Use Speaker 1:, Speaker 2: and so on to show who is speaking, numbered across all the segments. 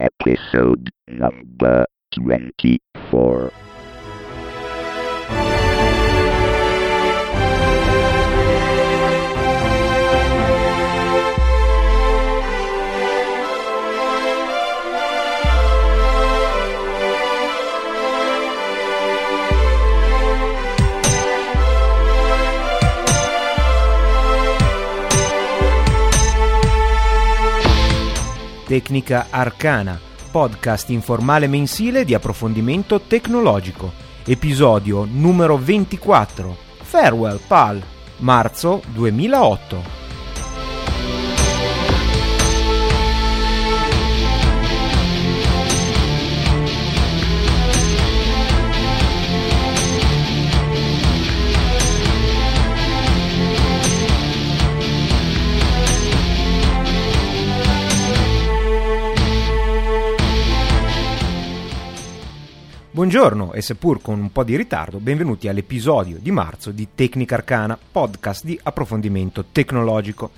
Speaker 1: Episode number 24.
Speaker 2: Tecnica Arcana, podcast informale mensile di approfondimento tecnologico. Episodio numero 24. Farewell PAL, marzo 2008. Buongiorno e seppur con un po' di ritardo, benvenuti all'episodio di marzo di Tecnica Arcana, podcast di approfondimento tecnologico.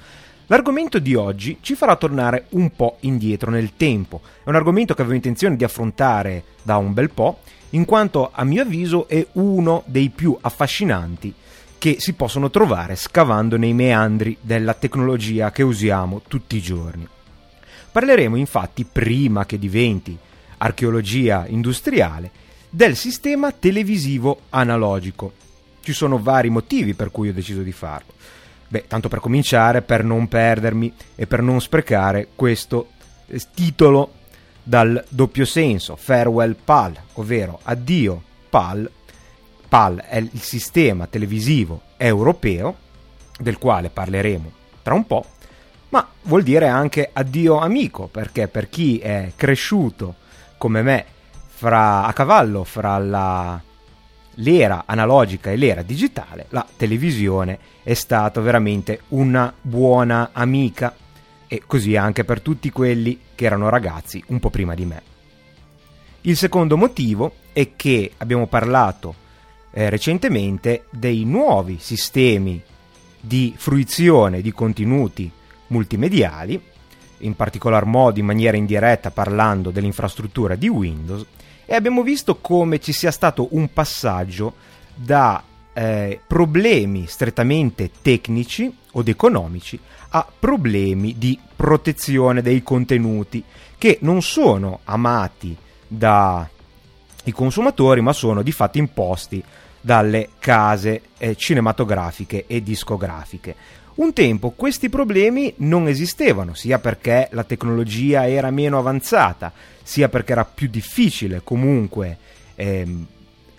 Speaker 2: L'argomento di oggi ci farà tornare un po' indietro nel tempo. È un argomento che avevo intenzione di affrontare da un bel po', in quanto a mio avviso è uno dei più affascinanti che si possono trovare scavando nei meandri della tecnologia che usiamo tutti i giorni. Parleremo infatti, prima che diventi archeologia industriale, del sistema televisivo analogico. Ci sono vari motivi per cui ho deciso di farlo. Beh, tanto per cominciare, per non perdermi e per non sprecare questo eh, titolo dal doppio senso, Farewell PAL, ovvero addio PAL. PAL è il sistema televisivo europeo, del quale parleremo tra un po', ma vuol dire anche addio amico, perché per chi è cresciuto come me fra, a cavallo fra la, l'era analogica e l'era digitale, la televisione è stata veramente una buona amica e così anche per tutti quelli che erano ragazzi un po' prima di me. Il secondo motivo è che abbiamo parlato eh, recentemente dei nuovi sistemi di fruizione di contenuti multimediali, in particolar modo in maniera indiretta parlando dell'infrastruttura di Windows, e abbiamo visto come ci sia stato un passaggio da eh, problemi strettamente tecnici o economici a problemi di protezione dei contenuti che non sono amati dai consumatori ma sono di fatto imposti dalle case eh, cinematografiche e discografiche. Un tempo questi problemi non esistevano, sia perché la tecnologia era meno avanzata, sia perché era più difficile comunque ehm,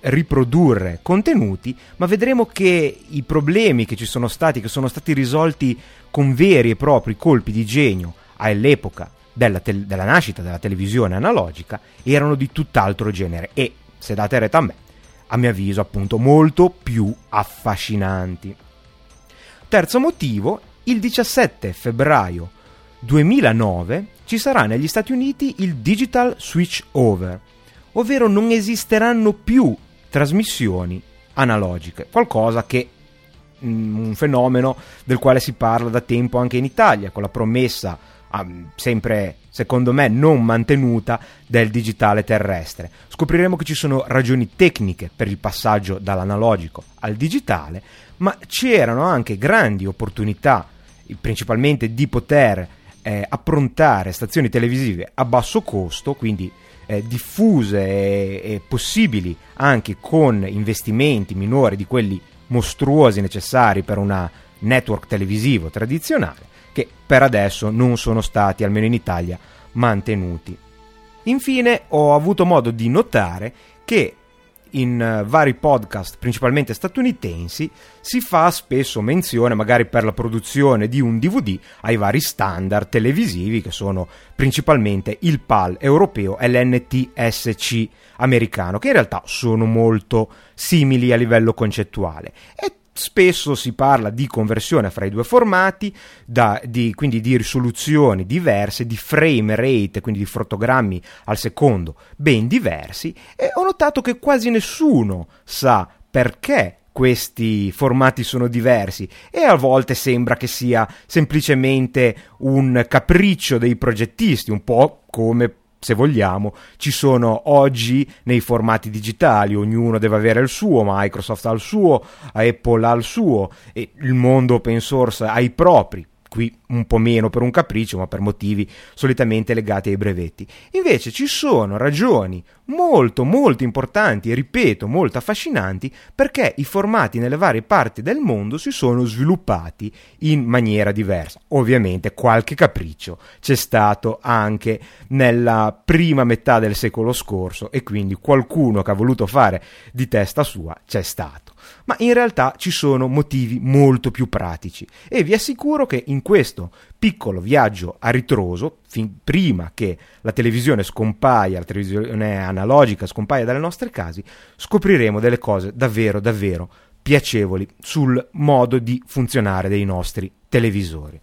Speaker 2: riprodurre contenuti, ma vedremo che i problemi che ci sono stati, che sono stati risolti con veri e propri colpi di genio all'epoca della, te- della nascita della televisione analogica, erano di tutt'altro genere e, se date retta a me, a mio avviso appunto molto più affascinanti. Terzo motivo, il 17 febbraio 2009 ci sarà negli Stati Uniti il Digital Switch Over, ovvero non esisteranno più trasmissioni analogiche, qualcosa che mm, un fenomeno del quale si parla da tempo anche in Italia, con la promessa sempre secondo me non mantenuta del digitale terrestre. Scopriremo che ci sono ragioni tecniche per il passaggio dall'analogico al digitale, ma c'erano anche grandi opportunità, principalmente di poter eh, approntare stazioni televisive a basso costo, quindi eh, diffuse e, e possibili anche con investimenti minori di quelli mostruosi necessari per una network televisivo tradizionale, che per adesso non sono stati, almeno in Italia, mantenuti. Infine ho avuto modo di notare che in uh, vari podcast, principalmente statunitensi, si fa spesso menzione, magari per la produzione di un DVD, ai vari standard televisivi che sono principalmente il PAL europeo e l'NTSC americano, che in realtà sono molto simili a livello concettuale. E Spesso si parla di conversione fra i due formati, da, di, quindi di risoluzioni diverse, di frame rate, quindi di fotogrammi al secondo ben diversi, e ho notato che quasi nessuno sa perché questi formati sono diversi e a volte sembra che sia semplicemente un capriccio dei progettisti, un po' come se vogliamo, ci sono oggi nei formati digitali, ognuno deve avere il suo, Microsoft ha il suo, Apple ha il suo e il mondo open source ha i propri qui un po' meno per un capriccio, ma per motivi solitamente legati ai brevetti. Invece ci sono ragioni molto molto importanti e ripeto molto affascinanti perché i formati nelle varie parti del mondo si sono sviluppati in maniera diversa. Ovviamente qualche capriccio c'è stato anche nella prima metà del secolo scorso e quindi qualcuno che ha voluto fare di testa sua c'è stato ma in realtà ci sono motivi molto più pratici e vi assicuro che in questo piccolo viaggio a ritroso, fin prima che la televisione scompaia, la televisione analogica scompaia dalle nostre case, scopriremo delle cose davvero davvero piacevoli sul modo di funzionare dei nostri televisori.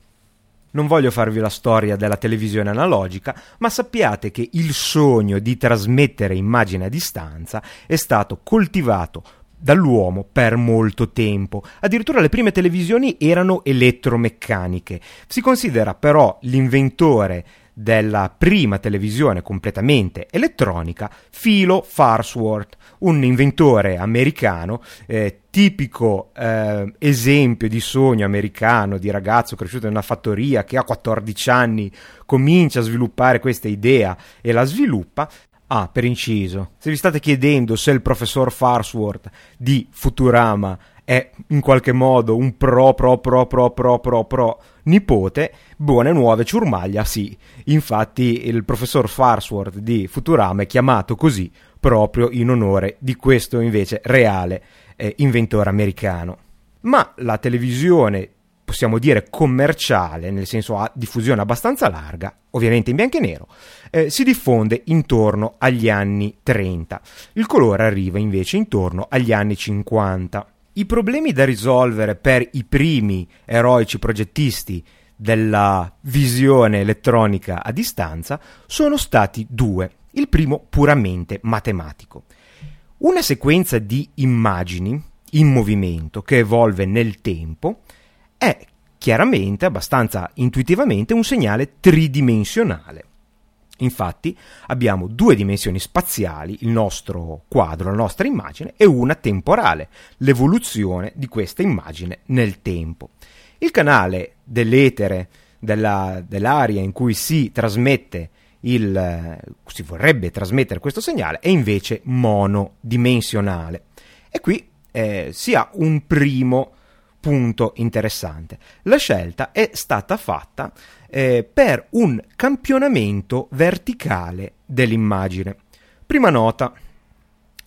Speaker 2: Non voglio farvi la storia della televisione analogica, ma sappiate che il sogno di trasmettere immagine a distanza è stato coltivato dall'uomo per molto tempo. Addirittura le prime televisioni erano elettromeccaniche. Si considera però l'inventore della prima televisione completamente elettronica, Philo Farnsworth, un inventore americano, eh, tipico eh, esempio di sogno americano, di ragazzo cresciuto in una fattoria che a 14 anni comincia a sviluppare questa idea e la sviluppa, Ah, per inciso, se vi state chiedendo se il professor Farnsworth di Futurama è in qualche modo un pro pro pro pro pro pro pro nipote, buone nuove ciurmaglia, sì. Infatti il professor Farnsworth di Futurama è chiamato così proprio in onore di questo invece reale eh, inventore americano. Ma la televisione possiamo dire commerciale, nel senso a diffusione abbastanza larga, ovviamente in bianco e nero, eh, si diffonde intorno agli anni 30. Il colore arriva invece intorno agli anni 50. I problemi da risolvere per i primi eroici progettisti della visione elettronica a distanza sono stati due. Il primo puramente matematico. Una sequenza di immagini in movimento che evolve nel tempo è chiaramente, abbastanza intuitivamente, un segnale tridimensionale. Infatti abbiamo due dimensioni spaziali, il nostro quadro, la nostra immagine, e una temporale, l'evoluzione di questa immagine nel tempo. Il canale dell'etere, della, dell'aria in cui si trasmette il, si vorrebbe trasmettere questo segnale, è invece monodimensionale. E qui eh, si ha un primo punto interessante. La scelta è stata fatta eh, per un campionamento verticale dell'immagine. Prima nota,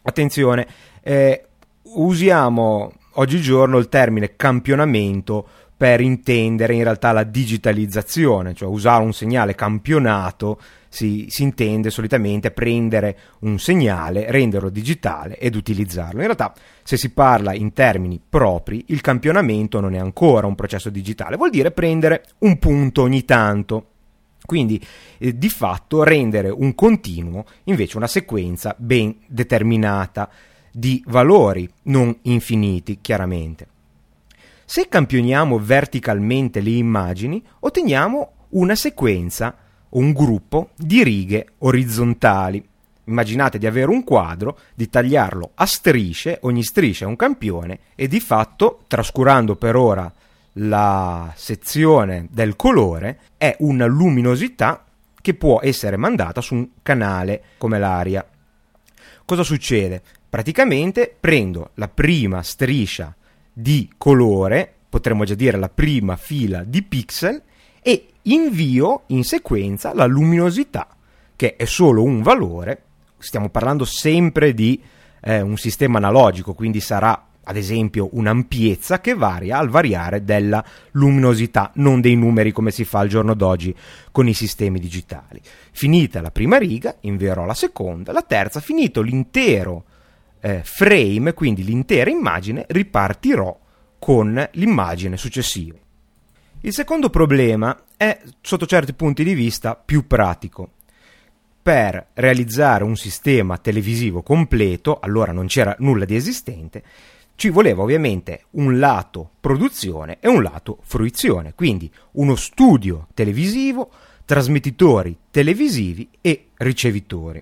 Speaker 2: attenzione, eh, usiamo oggigiorno il termine campionamento per intendere in realtà la digitalizzazione, cioè usare un segnale campionato si, si, intende solitamente prendere un segnale, renderlo digitale ed utilizzarlo. In realtà, se si parla in termini propri, il campionamento non è ancora un processo digitale, vuol dire prendere un punto ogni tanto. Quindi, eh, di fatto, rendere un continuo invece una sequenza ben determinata di valori non infiniti, chiaramente. Se campioniamo verticalmente le immagini, otteniamo una sequenza un gruppo di righe orizzontali. Immaginate di avere un quadro, di tagliarlo a strisce, ogni striscia è un campione e di fatto, trascurando per ora la sezione del colore, è una luminosità che può essere mandata su un canale come l'aria. Cosa succede? Praticamente prendo la prima striscia di colore, potremmo già dire la prima fila di pixel, e invio in sequenza la luminosità, che è solo un valore, stiamo parlando sempre di eh, un sistema analogico, quindi sarà ad esempio un'ampiezza che varia al variare della luminosità, non dei numeri come si fa al giorno d'oggi con i sistemi digitali. Finita la prima riga, invierò la seconda, la terza, finito l'intero eh, frame, quindi l'intera immagine, ripartirò con l'immagine successiva. Il secondo problema è, sotto certi punti di vista, più pratico. Per realizzare un sistema televisivo completo, allora non c'era nulla di esistente, ci voleva ovviamente un lato produzione e un lato fruizione, quindi uno studio televisivo, trasmettitori televisivi e ricevitori.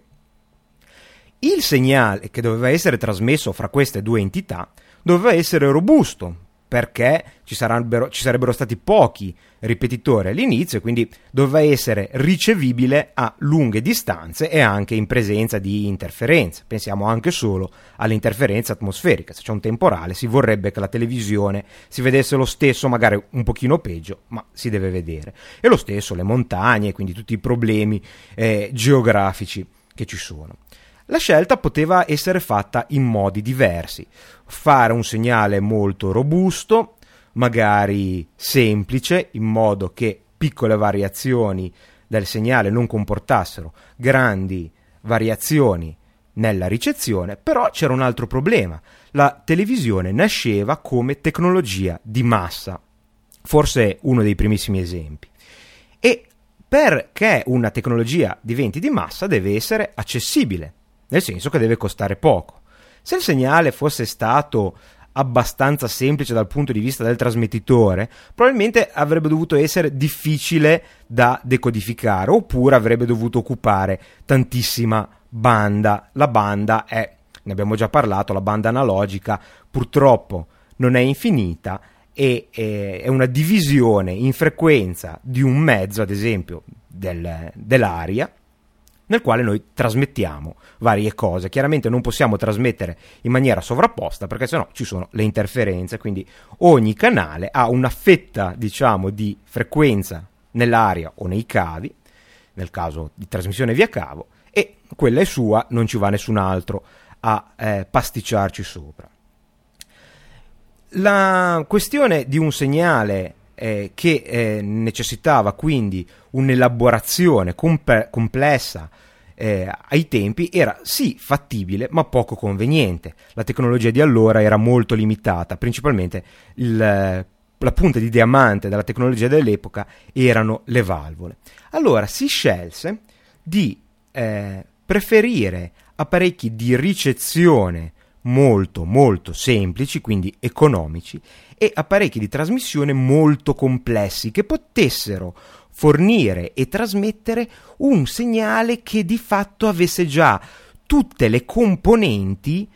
Speaker 2: Il segnale che doveva essere trasmesso fra queste due entità doveva essere robusto, perché ci sarebbero, ci sarebbero stati pochi ripetitori all'inizio e quindi doveva essere ricevibile a lunghe distanze e anche in presenza di interferenze. Pensiamo anche solo all'interferenza atmosferica. Se c'è un temporale si vorrebbe che la televisione si vedesse lo stesso, magari un pochino peggio, ma si deve vedere. E lo stesso le montagne, quindi tutti i problemi eh, geografici che ci sono. La scelta poteva essere fatta in modi diversi. Fare un segnale molto robusto, magari semplice, in modo che piccole variazioni del segnale non comportassero grandi variazioni nella ricezione, però c'era un altro problema. La televisione nasceva come tecnologia di massa, forse uno dei primissimi esempi. E perché una tecnologia diventi di massa deve essere accessibile nel senso che deve costare poco. Se il segnale fosse stato abbastanza semplice dal punto di vista del trasmettitore, probabilmente avrebbe dovuto essere difficile da decodificare, oppure avrebbe dovuto occupare tantissima banda. La banda è, ne abbiamo già parlato, la banda analogica purtroppo non è infinita e è una divisione in frequenza di un mezzo, ad esempio, del, dell'aria, nel quale noi trasmettiamo varie cose. Chiaramente non possiamo trasmettere in maniera sovrapposta perché sennò ci sono le interferenze, quindi ogni canale ha una fetta, diciamo, di frequenza nell'aria o nei cavi, nel caso di trasmissione via cavo, e quella è sua, non ci va nessun altro a eh, pasticciarci sopra. La questione di un segnale eh, che eh, necessitava quindi un'elaborazione comp- complessa eh, ai tempi era sì fattibile ma poco conveniente. La tecnologia di allora era molto limitata, principalmente il, la punta di diamante della tecnologia dell'epoca erano le valvole. Allora si scelse di eh, preferire apparecchi di ricezione molto molto semplici, quindi economici, e apparecchi di trasmissione molto complessi che potessero fornire e trasmettere un segnale che di fatto avesse già tutte le componenti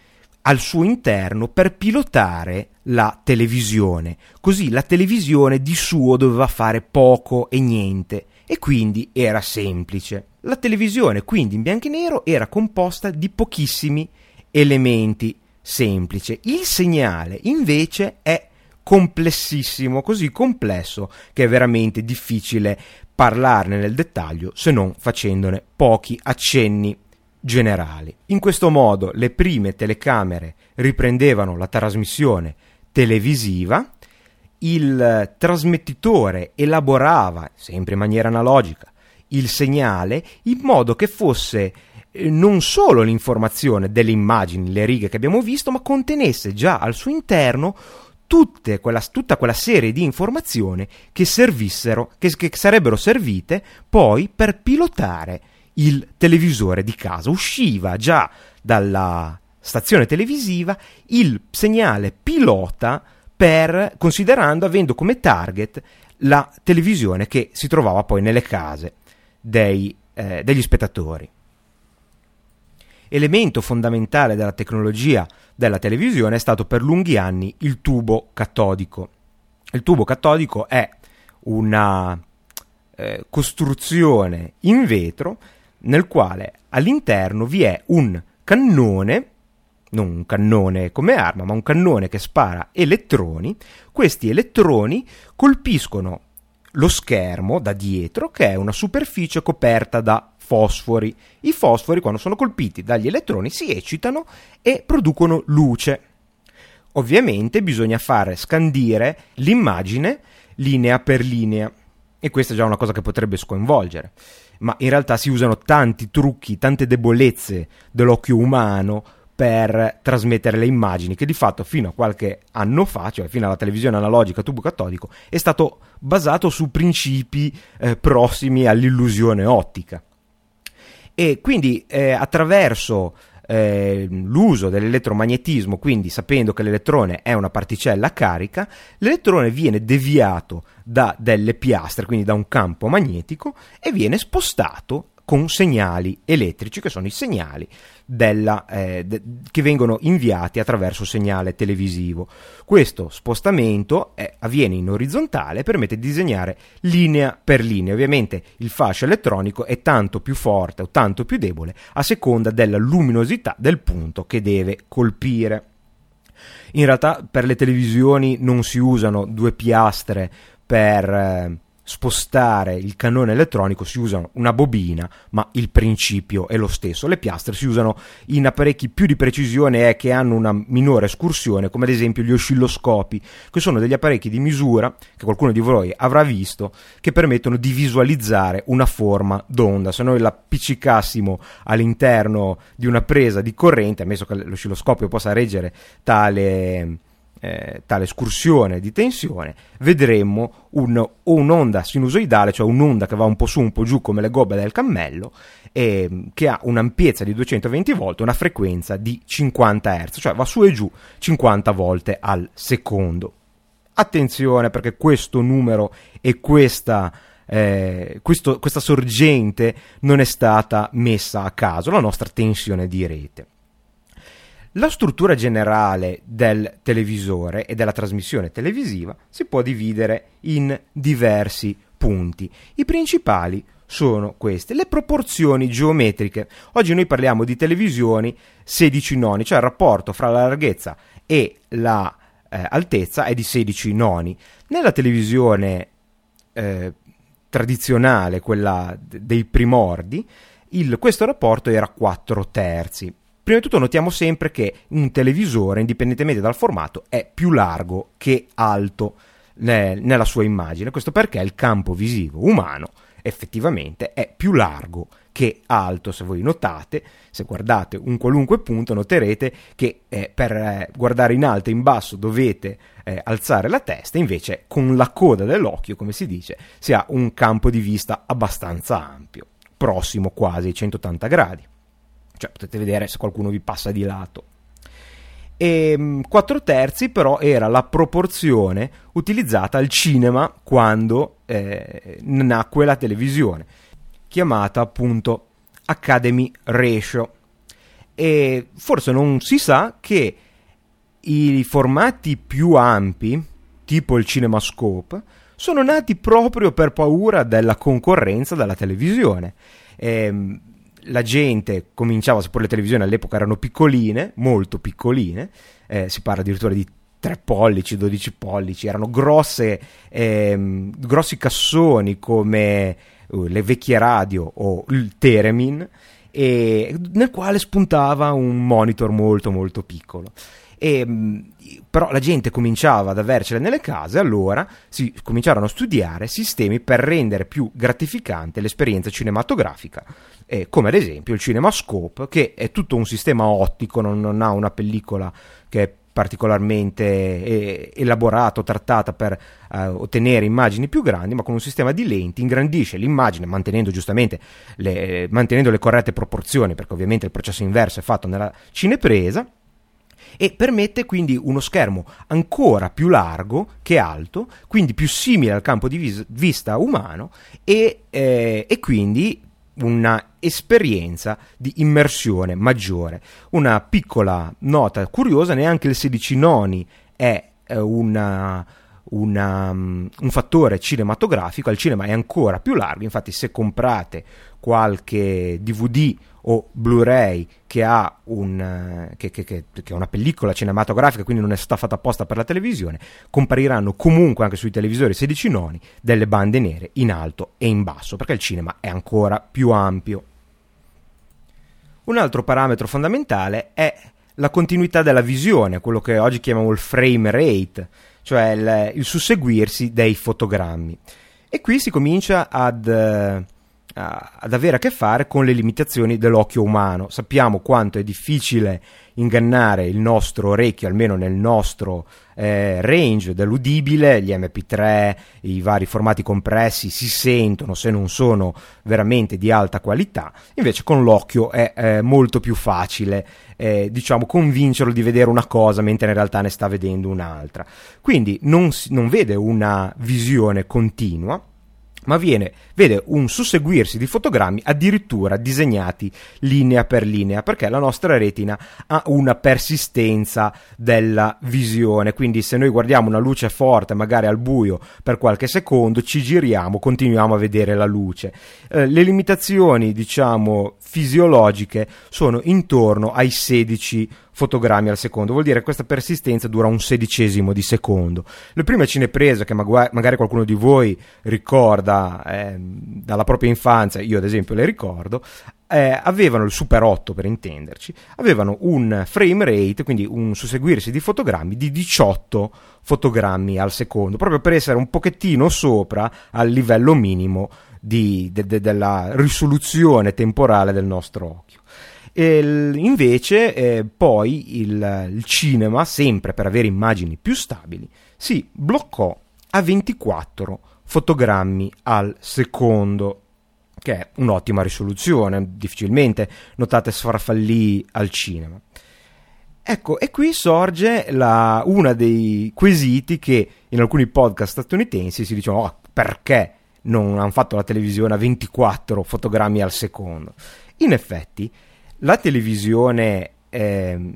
Speaker 2: al suo interno per pilotare la televisione. Così la televisione di suo doveva fare poco e niente e quindi era semplice. La televisione quindi in bianco e nero era composta di pochissimi elementi semplici. Il segnale invece è complessissimo, così complesso che è veramente difficile parlarne nel dettaglio se non facendone pochi accenni generali. In questo modo le prime telecamere riprendevano la trasmissione televisiva, il trasmettitore elaborava, sempre in maniera analogica, il segnale in modo che fosse non solo l'informazione delle immagini, le righe che abbiamo visto, ma contenesse già al suo interno quella, tutta quella serie di informazioni che che, che sarebbero servite poi per pilotare il televisore di casa. Usciva già dalla stazione televisiva il segnale pilota per considerando avendo come target la televisione che si trovava poi nelle case dei, eh, degli spettatori. Elemento fondamentale della tecnologia della televisione è stato per lunghi anni il tubo catodico. Il tubo catodico è una eh, costruzione in vetro nel quale all'interno vi è un cannone, non un cannone come arma, ma un cannone che spara elettroni. Questi elettroni colpiscono lo schermo da dietro, che è una superficie coperta da fosfori. I fosfori, quando sono colpiti dagli elettroni, si eccitano e producono luce. Ovviamente bisogna fare scandire l'immagine linea per linea. E questa è già una cosa che potrebbe sconvolgere. Ma in realtà si usano tanti trucchi, tante debolezze dell'occhio umano per trasmettere le immagini, che di fatto fino a qualche anno fa, cioè fino alla televisione analogica tubo catodico, è stato basato su principi eh, prossimi all'illusione ottica. E quindi eh, attraverso eh, l'uso dell'elettromagnetismo, quindi sapendo che l'elettrone è una particella carica, l'elettrone viene deviato da delle piastre, quindi da un campo magnetico, e viene spostato con segnali elettrici, che sono i segnali della, eh, de, che vengono inviati attraverso segnale televisivo. Questo spostamento è, avviene in orizzontale e permette di disegnare linea per linea. Ovviamente il fascio elettronico è tanto più forte o tanto più debole a seconda della luminosità del punto che deve colpire. In realtà per le televisioni non si usano due piastre per... Eh, spostare il cannone elettronico si usa una bobina, ma il principio è lo stesso. Le piastre si usano in apparecchi più di precisione e che hanno una minore escursione, come ad esempio gli oscilloscopi, che sono degli apparecchi di misura che qualcuno di voi avrà visto, che permettono di visualizzare una forma d'onda. Se noi l'appiccicassimo all'interno di una presa di corrente, ammesso che l'oscilloscopio possa reggere tale eh, tale escursione di tensione, vedremmo un, un'onda sinusoidale, cioè un'onda che va un po' su, un po' giù come le gobbe del cammello, e, che ha un'ampiezza di 220 volt e una frequenza di 50 Hz, cioè va su e giù 50 volte al secondo. Attenzione perché questo numero e questa, eh, questo, questa sorgente non è stata messa a caso, la nostra tensione di rete. La struttura generale del televisore e della trasmissione televisiva si può dividere in diversi punti. I principali sono queste, le proporzioni geometriche. Oggi noi parliamo di televisioni 16 noni, cioè il rapporto fra la larghezza e la eh, altezza è di 16 noni. Nella televisione eh, tradizionale, quella dei primordi, il, questo rapporto era 4 terzi. Prima di tutto notiamo sempre che un televisore, indipendentemente dal formato, è più largo che alto nella sua immagine. Questo perché il campo visivo umano effettivamente è più largo che alto. Se voi notate, se guardate un qualunque punto, noterete che eh, per eh, guardare in alto e in basso dovete eh, alzare la testa, invece con la coda dell'occhio, come si dice, si ha un campo di vista abbastanza ampio, prossimo quasi ai 180 gradi cioè potete vedere se qualcuno vi passa di lato. E 4 mm, terzi però era la proporzione utilizzata al cinema quando eh, nacque la televisione, chiamata appunto Academy Ratio. E forse non si sa che i formati più ampi, tipo il CinemaScope, sono nati proprio per paura della concorrenza dalla televisione. E, la gente cominciava, seppur le televisioni all'epoca erano piccoline, molto piccoline, eh, si parla addirittura di 3 pollici, 12 pollici, erano grosse, ehm, grossi cassoni come uh, le vecchie radio o il Teremin, e, nel quale spuntava un monitor molto molto piccolo. E, mm, però la gente cominciava ad avercele nelle case, allora si cominciarono a studiare sistemi per rendere più gratificante l'esperienza cinematografica, eh, come ad esempio il CinemaScope, che è tutto un sistema ottico, non, non ha una pellicola che è particolarmente eh, elaborato, trattata per eh, ottenere immagini più grandi, ma con un sistema di lenti ingrandisce l'immagine mantenendo giustamente le, mantenendo le corrette proporzioni, perché ovviamente il processo inverso è fatto nella cinepresa e permette quindi uno schermo ancora più largo che alto, quindi più simile al campo di vis- vista umano e, eh, e quindi una esperienza di immersione maggiore. Una piccola nota curiosa, neanche il 16 noni è eh, una, una, um, un fattore cinematografico, al cinema è ancora più largo, infatti se comprate qualche DVD o Blu-ray che ha, un, che, che, che, che una pellicola cinematografica, quindi non è stata fatta apposta per la televisione, compariranno comunque anche sui televisori 16 noni delle bande nere in alto e in basso, perché il cinema è ancora più ampio. Un altro parametro fondamentale è la continuità della visione, quello che oggi chiamiamo il frame rate, cioè il, il susseguirsi dei fotogrammi. E qui si comincia ad ad avere a che fare con le limitazioni dell'occhio umano. Sappiamo quanto è difficile ingannare il nostro orecchio, almeno nel nostro eh, range dell'udibile, gli MP3, i vari formati compressi si sentono se non sono veramente di alta qualità, invece con l'occhio è eh, molto più facile eh, diciamo convincerlo di vedere una cosa mentre in realtà ne sta vedendo un'altra. Quindi non, non vede una visione continua ma viene, vede un susseguirsi di fotogrammi addirittura disegnati linea per linea, perché la nostra retina ha una persistenza della visione, quindi se noi guardiamo una luce forte, magari al buio, per qualche secondo, ci giriamo, continuiamo a vedere la luce. Eh, le limitazioni, diciamo, fisiologiche sono intorno ai 16 fotogrammi al secondo, vuol dire che questa persistenza dura un sedicesimo di secondo. Le prime cineprese che magari qualcuno di voi ricorda eh, dalla propria infanzia, io ad esempio le ricordo, eh, avevano il Super 8 per intenderci, avevano un frame rate, quindi un susseguirsi di fotogrammi di 18 fotogrammi al secondo, proprio per essere un pochettino sopra al livello minimo di, de, de, della risoluzione temporale del nostro occhio. E invece eh, poi il, il cinema, sempre per avere immagini più stabili, si bloccò a 24 fotogrammi al secondo che è un'ottima risoluzione, difficilmente notate sfarfallii al cinema. Ecco, e qui sorge la, uno dei quesiti che in alcuni podcast statunitensi si dicono oh, perché non hanno fatto la televisione a 24 fotogrammi al secondo. In effetti, la televisione eh,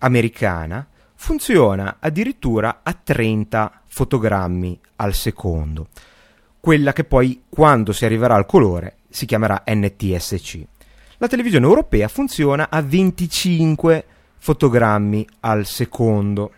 Speaker 2: americana funziona addirittura a 30 fotogrammi al secondo, quella che poi quando si arriverà al colore si chiamerà NTSC. La televisione europea funziona a 25 fotogrammi al secondo.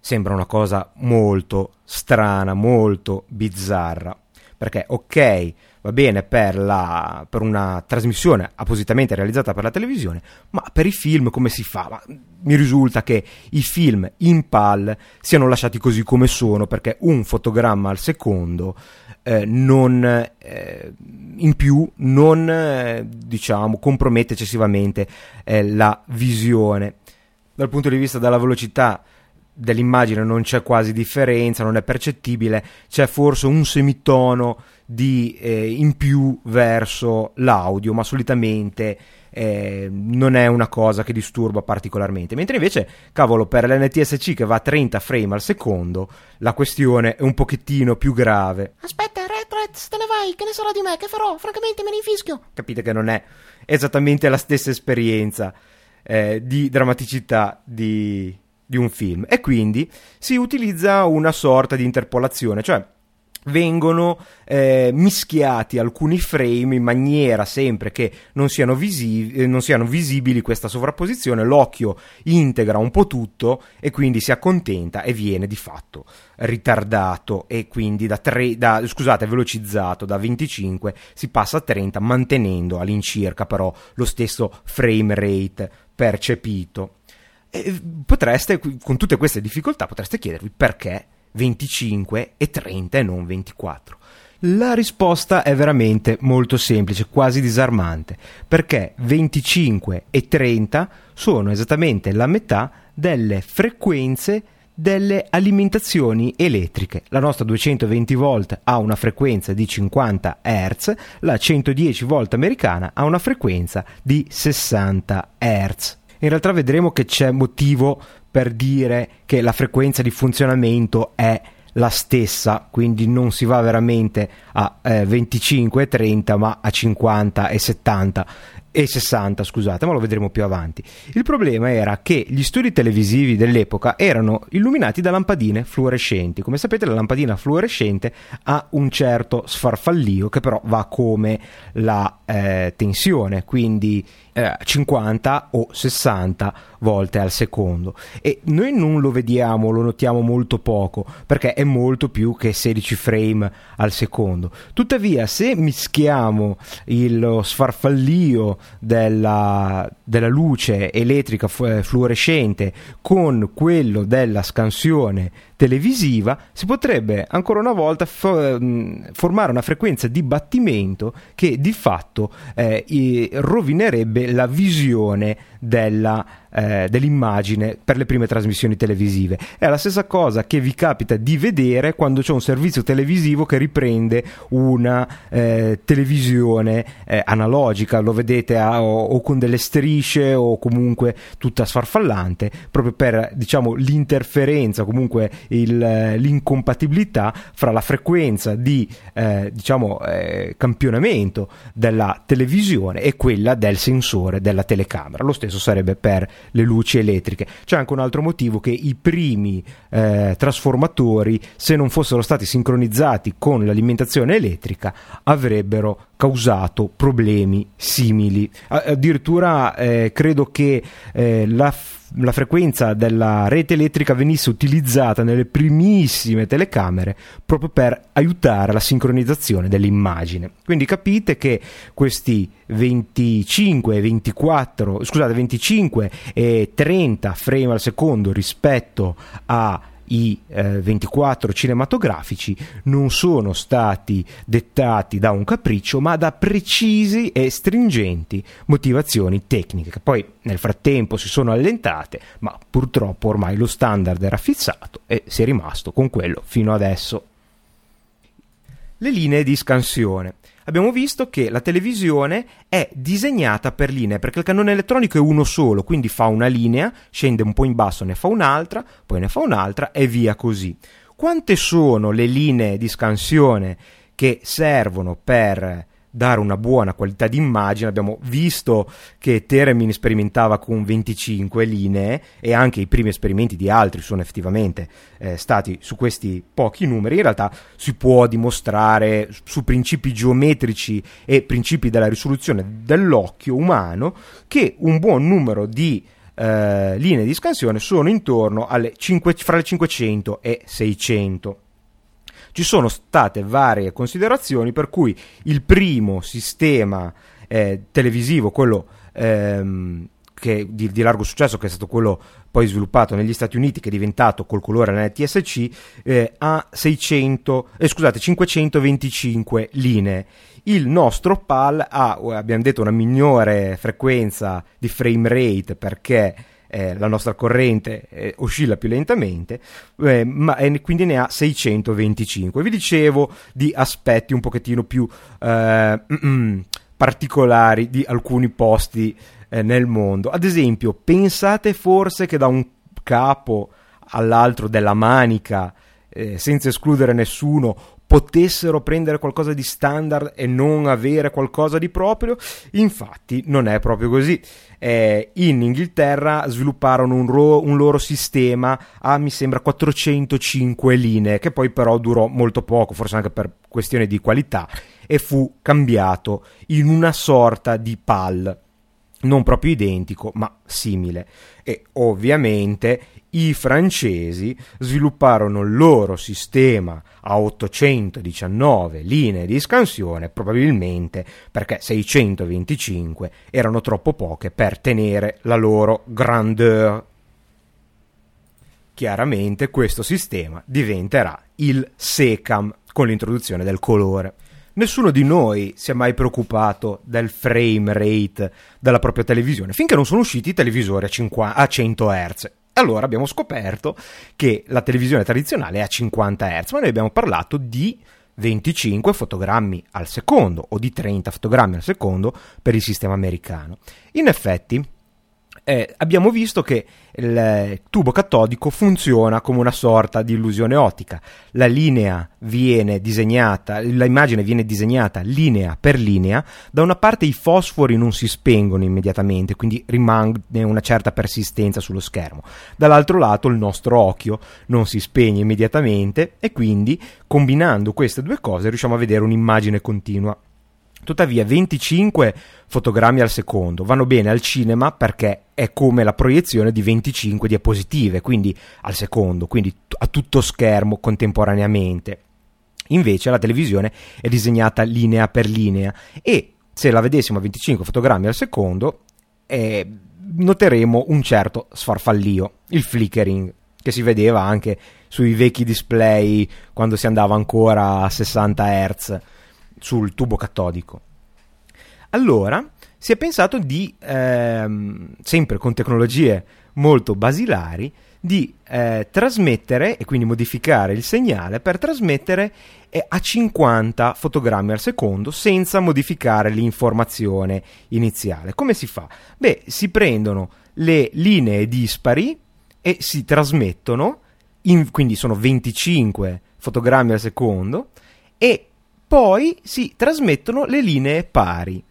Speaker 2: Sembra una cosa molto strana, molto bizzarra, perché ok, va bene per, la, per, una trasmissione appositamente realizzata per la televisione, ma per i film come si fa? Ma mi risulta che i film in PAL siano lasciati così come sono perché un fotogramma al secondo eh, non, eh, in più non eh, diciamo, compromette eccessivamente eh, la visione. Dal punto di vista della velocità dell'immagine non c'è quasi differenza, non è percettibile, c'è forse un semitono di, eh, in più verso l'audio, ma solitamente eh, non è una cosa che disturba particolarmente. Mentre invece, cavolo, per l'NTSC che va a 30 frame al secondo, la questione è un pochettino più grave.
Speaker 3: Aspetta, Red Red, te ne vai, che ne sarà di me, che farò? Francamente me ne infischio.
Speaker 2: Capite che non è esattamente la stessa esperienza eh, di drammaticità di, di un film. E quindi si utilizza una sorta di interpolazione, cioè vengono eh, mischiati alcuni frame in maniera sempre che non siano, visi- eh, non siano, visibili questa sovrapposizione, l'occhio integra un po' tutto e quindi si accontenta e viene di fatto ritardato e quindi da, tre, da scusate, velocizzato da 25 si passa a 30 mantenendo all'incirca però lo stesso frame rate percepito. Potreste, con tutte queste difficoltà, potreste chiedervi perché 25 e 30 e non 24? La risposta è veramente molto semplice, quasi disarmante, perché 25 e 30 sono esattamente la metà delle frequenze delle alimentazioni elettriche. La nostra 220 volt ha una frequenza di 50 Hz, la 110 volt americana ha una frequenza di 60 Hz. In realtà vedremo che c'è motivo per dire che la frequenza di funzionamento è la stessa, quindi non si va veramente a eh, 25 e 30 ma a 50 e 70 e 60, scusate, ma lo vedremo più avanti. Il problema era che gli studi televisivi dell'epoca erano illuminati da lampadine fluorescenti. Come sapete, la lampadina fluorescente ha un certo sfarfallio che però va come la eh, tensione, quindi eh, 50 o 60 volte al secondo e noi non lo vediamo, lo notiamo molto poco perché è molto più che 16 frame al secondo. Tuttavia, se mischiamo il sfarfallio della, della luce elettrica fluorescente con quello della scansione televisiva, si potrebbe ancora una volta fo- mm, formare una frequenza di battimento che di fatto eh, rovinerebbe la visione della, eh, dell'immagine per le prime trasmissioni televisive. È la stessa cosa che vi capita di vedere quando c'è un servizio televisivo che riprende una eh, televisione eh, analogica, lo vedete a, o, o, con delle strisce o comunque tutta sfarfallante, proprio per diciamo, l'interferenza, comunque il, l'incompatibilità fra la frequenza di eh, diciamo, eh, campionamento della televisione e quella del sensore della telecamera. Lo stesso stesso sarebbe per le luci elettriche. C'è anche un altro motivo che i primi eh, trasformatori, se non fossero stati sincronizzati con l'alimentazione elettrica, avrebbero causato problemi simili. Addirittura eh, credo che eh, la, la, frequenza della rete elettrica venisse utilizzata nelle primissime telecamere proprio per aiutare la sincronizzazione dell'immagine. Quindi capite che questi 25 24 scusate 25 e 30 frame al secondo rispetto a i eh, 24 cinematografici non sono stati dettati da un capriccio, ma da precisi e stringenti motivazioni tecniche, che poi nel frattempo si sono allentate, ma purtroppo ormai lo standard era fissato e si è rimasto con quello fino adesso. Le linee di scansione abbiamo visto che la televisione è disegnata per linee, perché il cannone elettronico è uno solo, quindi fa una linea, scende un po' in basso, ne fa un'altra, poi ne fa un'altra e via così. Quante sono le linee di scansione che servono per dare una buona qualità di immagine. Abbiamo visto che Teremin sperimentava con 25 linee e anche i primi esperimenti di altri sono effettivamente eh, stati su questi pochi numeri. In realtà si può dimostrare su principi geometrici e principi della risoluzione dell'occhio umano che un buon numero di eh, linee di scansione sono intorno alle 5, fra le 500 e 600 ci sono state varie considerazioni per cui il primo sistema eh, televisivo, quello ehm, che, di, di, largo successo, che è stato quello poi sviluppato negli Stati Uniti, che è diventato col colore NTSC, eh, ha 600, eh, scusate, 525 linee. Il nostro PAL ha, abbiamo detto, una migliore frequenza di frame rate perché eh, la nostra corrente eh, oscilla più lentamente, eh, ma quindi ne ha 625. Vi dicevo di aspetti un pochettino più eh, particolari di alcuni posti eh, nel mondo. Ad esempio, pensate forse che da un capo all'altro della manica, eh, senza escludere nessuno, potessero prendere qualcosa di standard e non avere qualcosa di proprio. Infatti non è proprio così. Eh, in Inghilterra svilupparono un, ro- un, loro sistema a mi sembra 405 linee, che poi però durò molto poco, forse anche per questione di qualità, e fu cambiato in una sorta di PAL non proprio identico, ma simile. E ovviamente i francesi svilupparono il loro sistema a 819 linee di scansione, probabilmente perché 625 erano troppo poche per tenere la loro grandeur. Chiaramente questo sistema diventerà il SECAM con l'introduzione del colore. Nessuno di noi si è mai preoccupato del frame rate della propria televisione finché non sono usciti i televisori a, 50, a 100 Hz. Allora abbiamo scoperto che la televisione tradizionale è a 50 Hz, ma noi abbiamo parlato di 25 fotogrammi al secondo o di 30 fotogrammi al secondo per il sistema americano. In effetti, eh, abbiamo visto che il tubo catodico funziona come una sorta di illusione ottica. La linea viene disegnata, l'immagine viene disegnata linea per linea. Da una parte i fosfori non si spengono immediatamente, quindi rimane una certa persistenza sullo schermo. Dall'altro lato il nostro occhio non si spegne immediatamente e quindi combinando queste due cose riusciamo a vedere un'immagine continua. Tuttavia 25 fotogrammi al secondo vanno bene al cinema perché è come la proiezione di 25 diapositive, quindi al secondo, quindi a tutto schermo contemporaneamente. Invece la televisione è disegnata linea per linea e se la vedessimo a 25 fotogrammi al secondo eh, noteremo un certo sfarfallio, il flickering che si vedeva anche sui vecchi display quando si andava ancora a 60 Hz sul tubo catodico. Allora si è pensato di, ehm, sempre con tecnologie molto basilari, di eh, trasmettere e quindi modificare il segnale per trasmettere eh, a 50 fotogrammi al secondo senza modificare l'informazione iniziale. Come si fa? Beh, si prendono le linee dispari e si trasmettono, in, quindi sono 25 fotogrammi al secondo, e poi si trasmettono le linee pari.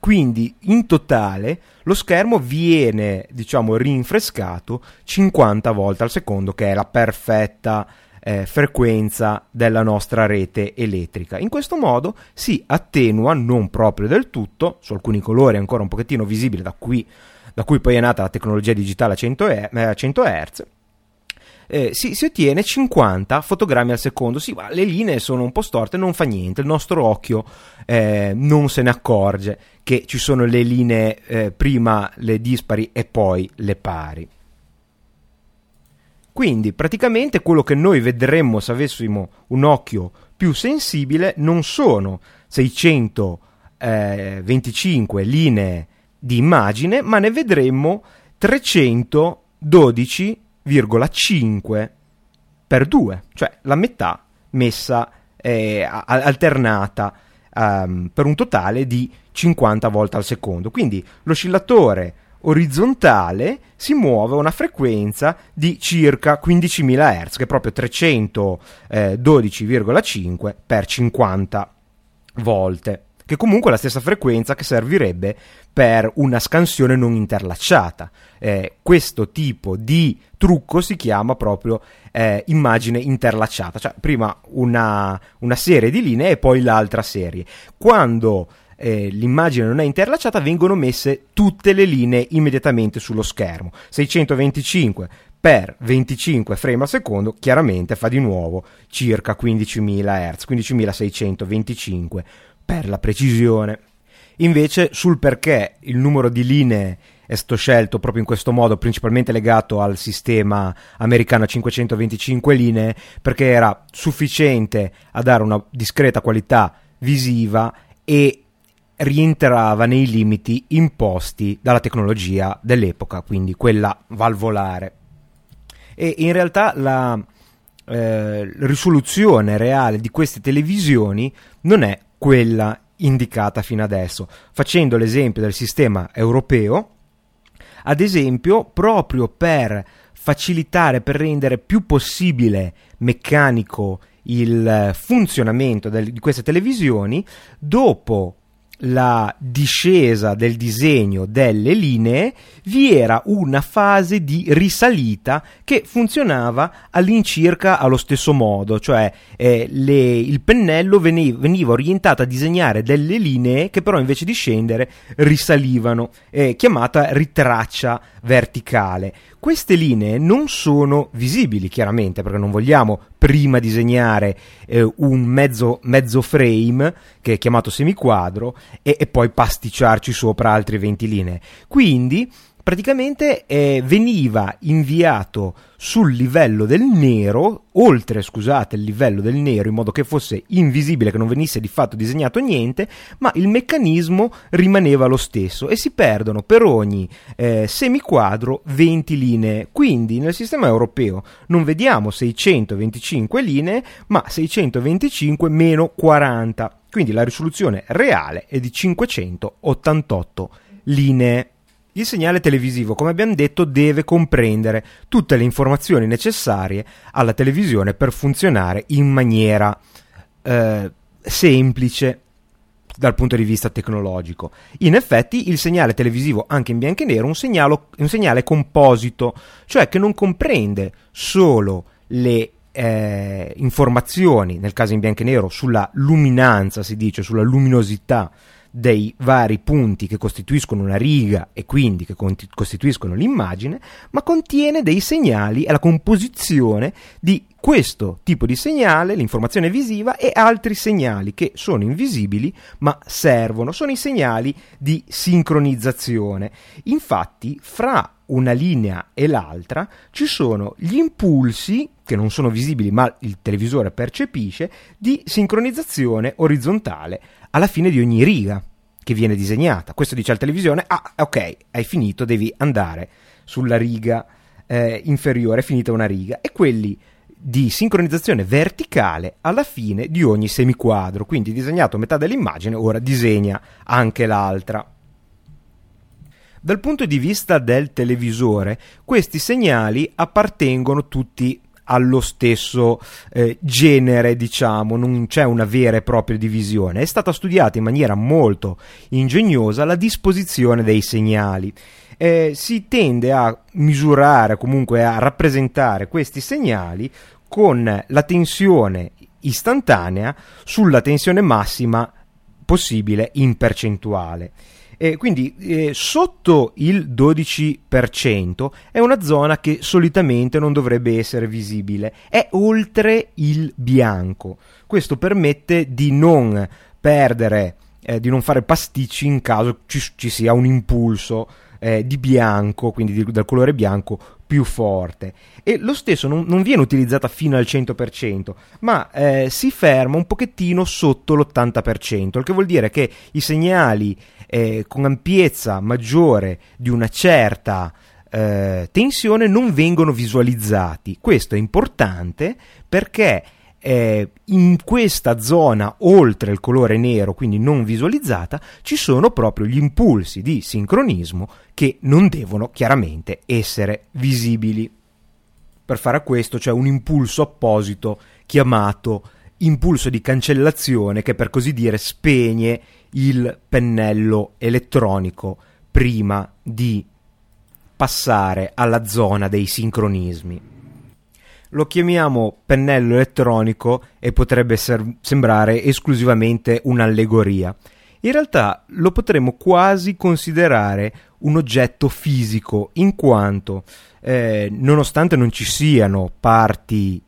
Speaker 2: Quindi in totale lo schermo viene, diciamo, rinfrescato 50 volte al secondo, che è la perfetta eh, frequenza della nostra rete elettrica. In questo modo si attenua, non proprio del tutto, su alcuni colori ancora un pochettino visibile da qui, da cui poi è nata la tecnologia digitale a 100, a 100 Hz, eh, si, si, ottiene 50 fotogrammi al secondo. Sì, ma le linee sono un po' storte, non fa niente, il nostro occhio eh, non se ne accorge che ci sono le linee eh, prima le dispari e poi le pari. Quindi praticamente quello che noi vedremmo se avessimo un occhio più sensibile non sono 625 linee di immagine, ma ne vedremmo 312 0,5 per 2, cioè la metà messa eh, alternata um, per un totale di 50 volte al secondo. Quindi l'oscillatore orizzontale si muove a una frequenza di circa 15.000 Hz, che è proprio 312,5 per 50 volte che comunque è la stessa frequenza che servirebbe per una scansione non interlacciata. Eh, questo tipo di trucco si chiama proprio eh, immagine interlacciata, cioè prima una, una, serie di linee e poi l'altra serie. Quando eh, l'immagine non è interlacciata vengono messe tutte le linee immediatamente sullo schermo. 625 per 25 frame al secondo chiaramente fa di nuovo circa 15.000 Hz, 15.625 per la precisione. Invece sul perché il numero di linee è stato scelto proprio in questo modo, principalmente legato al sistema americano a 525 linee, perché era sufficiente a dare una discreta qualità visiva e rientrava nei limiti imposti dalla tecnologia dell'epoca, quindi quella valvolare. E in realtà la eh, risoluzione reale di queste televisioni non è quella indicata fino adesso. Facendo l'esempio del sistema europeo, ad esempio, proprio per facilitare, per rendere più possibile meccanico il funzionamento del, di queste televisioni, dopo la discesa del disegno delle linee vi era una fase di risalita che funzionava all'incirca allo stesso modo, cioè eh, le, il pennello veniva, veniva, orientato a disegnare delle linee che però invece di scendere risalivano, eh, chiamata ritraccia verticale. Queste linee non sono visibili chiaramente perché non vogliamo prima disegnare eh, un mezzo, mezzo, frame che è chiamato semiquadro e, e poi pasticciarci sopra altre 20 linee. Quindi praticamente eh, veniva inviato sul livello del nero, oltre scusate il livello del nero in modo che fosse invisibile, che non venisse di fatto disegnato niente, ma il meccanismo rimaneva lo stesso e si perdono per ogni eh, semiquadro 20 linee. Quindi nel sistema europeo non vediamo 625 linee, ma 625 meno 40. Quindi la risoluzione reale è di 588 linee. Il segnale televisivo, come abbiamo detto, deve comprendere tutte le informazioni necessarie alla televisione per funzionare in maniera eh, semplice dal punto di vista tecnologico. In effetti il segnale televisivo anche in bianco e nero è un, segnalo, un segnale composito, cioè che non comprende solo le eh, informazioni, nel caso in bianco e nero, sulla luminanza, si dice, sulla luminosità dei vari punti che costituiscono una riga e quindi che costituiscono l'immagine, ma contiene dei segnali e la composizione di questo tipo di segnale, l'informazione visiva, e altri segnali che sono invisibili ma servono, sono i segnali di sincronizzazione. Infatti, fra una linea e l'altra ci sono gli impulsi che non sono visibili ma il televisore percepisce di sincronizzazione orizzontale alla fine di ogni riga che viene disegnata. Questo dice al televisione: Ah, ok, hai finito, devi andare sulla riga eh, inferiore, è finita una riga. E quelli di sincronizzazione verticale alla fine di ogni semiquadro. Quindi disegnato metà dell'immagine, ora disegna anche l'altra. Dal punto di vista del televisore, questi segnali appartengono tutti allo stesso eh, genere, diciamo, non c'è una vera e propria divisione. È stata studiata in maniera molto ingegnosa la disposizione dei segnali. Eh, si tende a misurare, comunque a rappresentare questi segnali con la tensione istantanea sulla tensione massima possibile in percentuale. Eh, quindi eh, sotto il 12% è una zona che solitamente non dovrebbe essere visibile, è oltre il bianco. Questo permette di non perdere, eh, di non fare pasticci in caso ci, ci sia un impulso eh, di bianco, quindi di, dal colore bianco più forte. E lo stesso non, non viene utilizzata fino al 100% ma eh, si ferma un pochettino sotto l'80% il che vuol dire che i segnali eh, con ampiezza maggiore di una certa eh, tensione non vengono visualizzati. Questo è importante perché eh, in questa zona oltre il colore nero, quindi non visualizzata, ci sono proprio gli impulsi di sincronismo che non devono chiaramente essere visibili. Per fare questo c'è un impulso apposito chiamato impulso di cancellazione che per così dire spegne il pennello elettronico prima di passare alla zona dei sincronismi lo chiamiamo pennello elettronico e potrebbe ser- sembrare esclusivamente un'allegoria. In realtà lo potremmo quasi considerare un oggetto fisico, in quanto, eh, nonostante non ci siano parti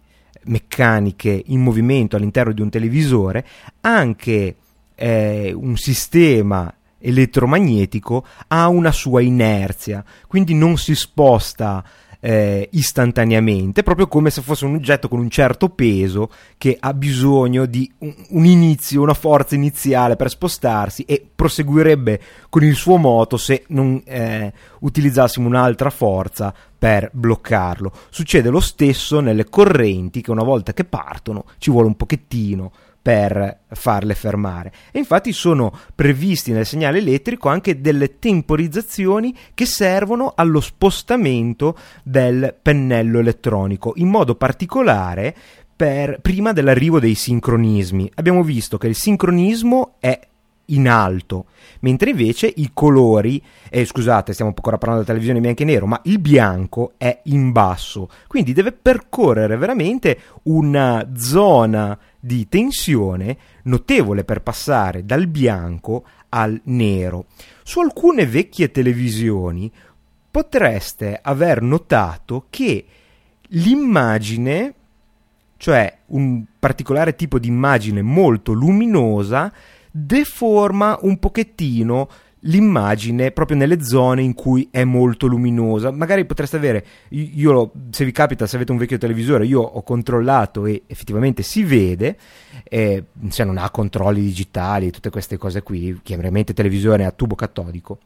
Speaker 2: meccaniche in movimento all'interno di un televisore, anche eh, un sistema elettromagnetico ha una sua inerzia, quindi non si sposta eh, istantaneamente, proprio come se fosse un oggetto con un certo peso che ha bisogno di un, un, inizio, una forza iniziale per spostarsi e proseguirebbe con il suo moto se non eh, utilizzassimo un'altra forza per bloccarlo. Succede lo stesso nelle correnti che una volta che partono ci vuole un pochettino per farle fermare. E infatti sono previsti nel segnale elettrico anche delle temporizzazioni che servono allo spostamento del pennello elettronico, in modo particolare per, prima dell'arrivo dei sincronismi. Abbiamo visto che il sincronismo è in alto, mentre invece i colori, eh, scusate, stiamo ancora parlando della televisione bianco e nero, ma il bianco è in basso, quindi deve percorrere veramente una zona di tensione notevole per passare dal bianco al nero. Su alcune vecchie televisioni potreste aver notato che l'immagine, cioè un particolare tipo di immagine molto luminosa, deforma un pochettino l'immagine proprio nelle zone in cui è molto luminosa. Magari potreste avere, io se vi capita, se avete un vecchio televisore, io ho controllato e effettivamente si vede, eh, se non ha controlli digitali, tutte queste cose qui, chiaramente televisore a tubo catodico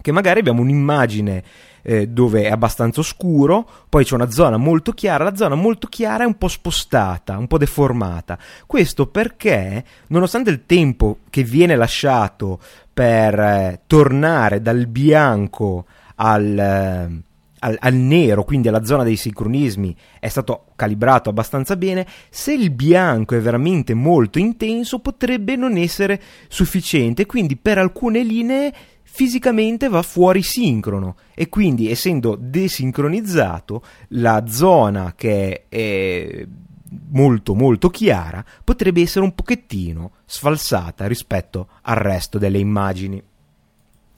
Speaker 2: che magari abbiamo un'immagine eh, dove è abbastanza oscuro, poi c'è una zona molto chiara, la zona molto chiara è un po' spostata, un po' deformata. Questo perché, nonostante il tempo che viene lasciato per eh, tornare dal bianco al, eh, al, al, nero, quindi alla zona dei sincronismi, è stato calibrato abbastanza bene, se il bianco è veramente molto intenso potrebbe non essere sufficiente, quindi per alcune linee fisicamente va fuori sincrono e quindi essendo desincronizzato la zona che è molto molto chiara potrebbe essere un pochettino sfalsata rispetto al resto delle immagini.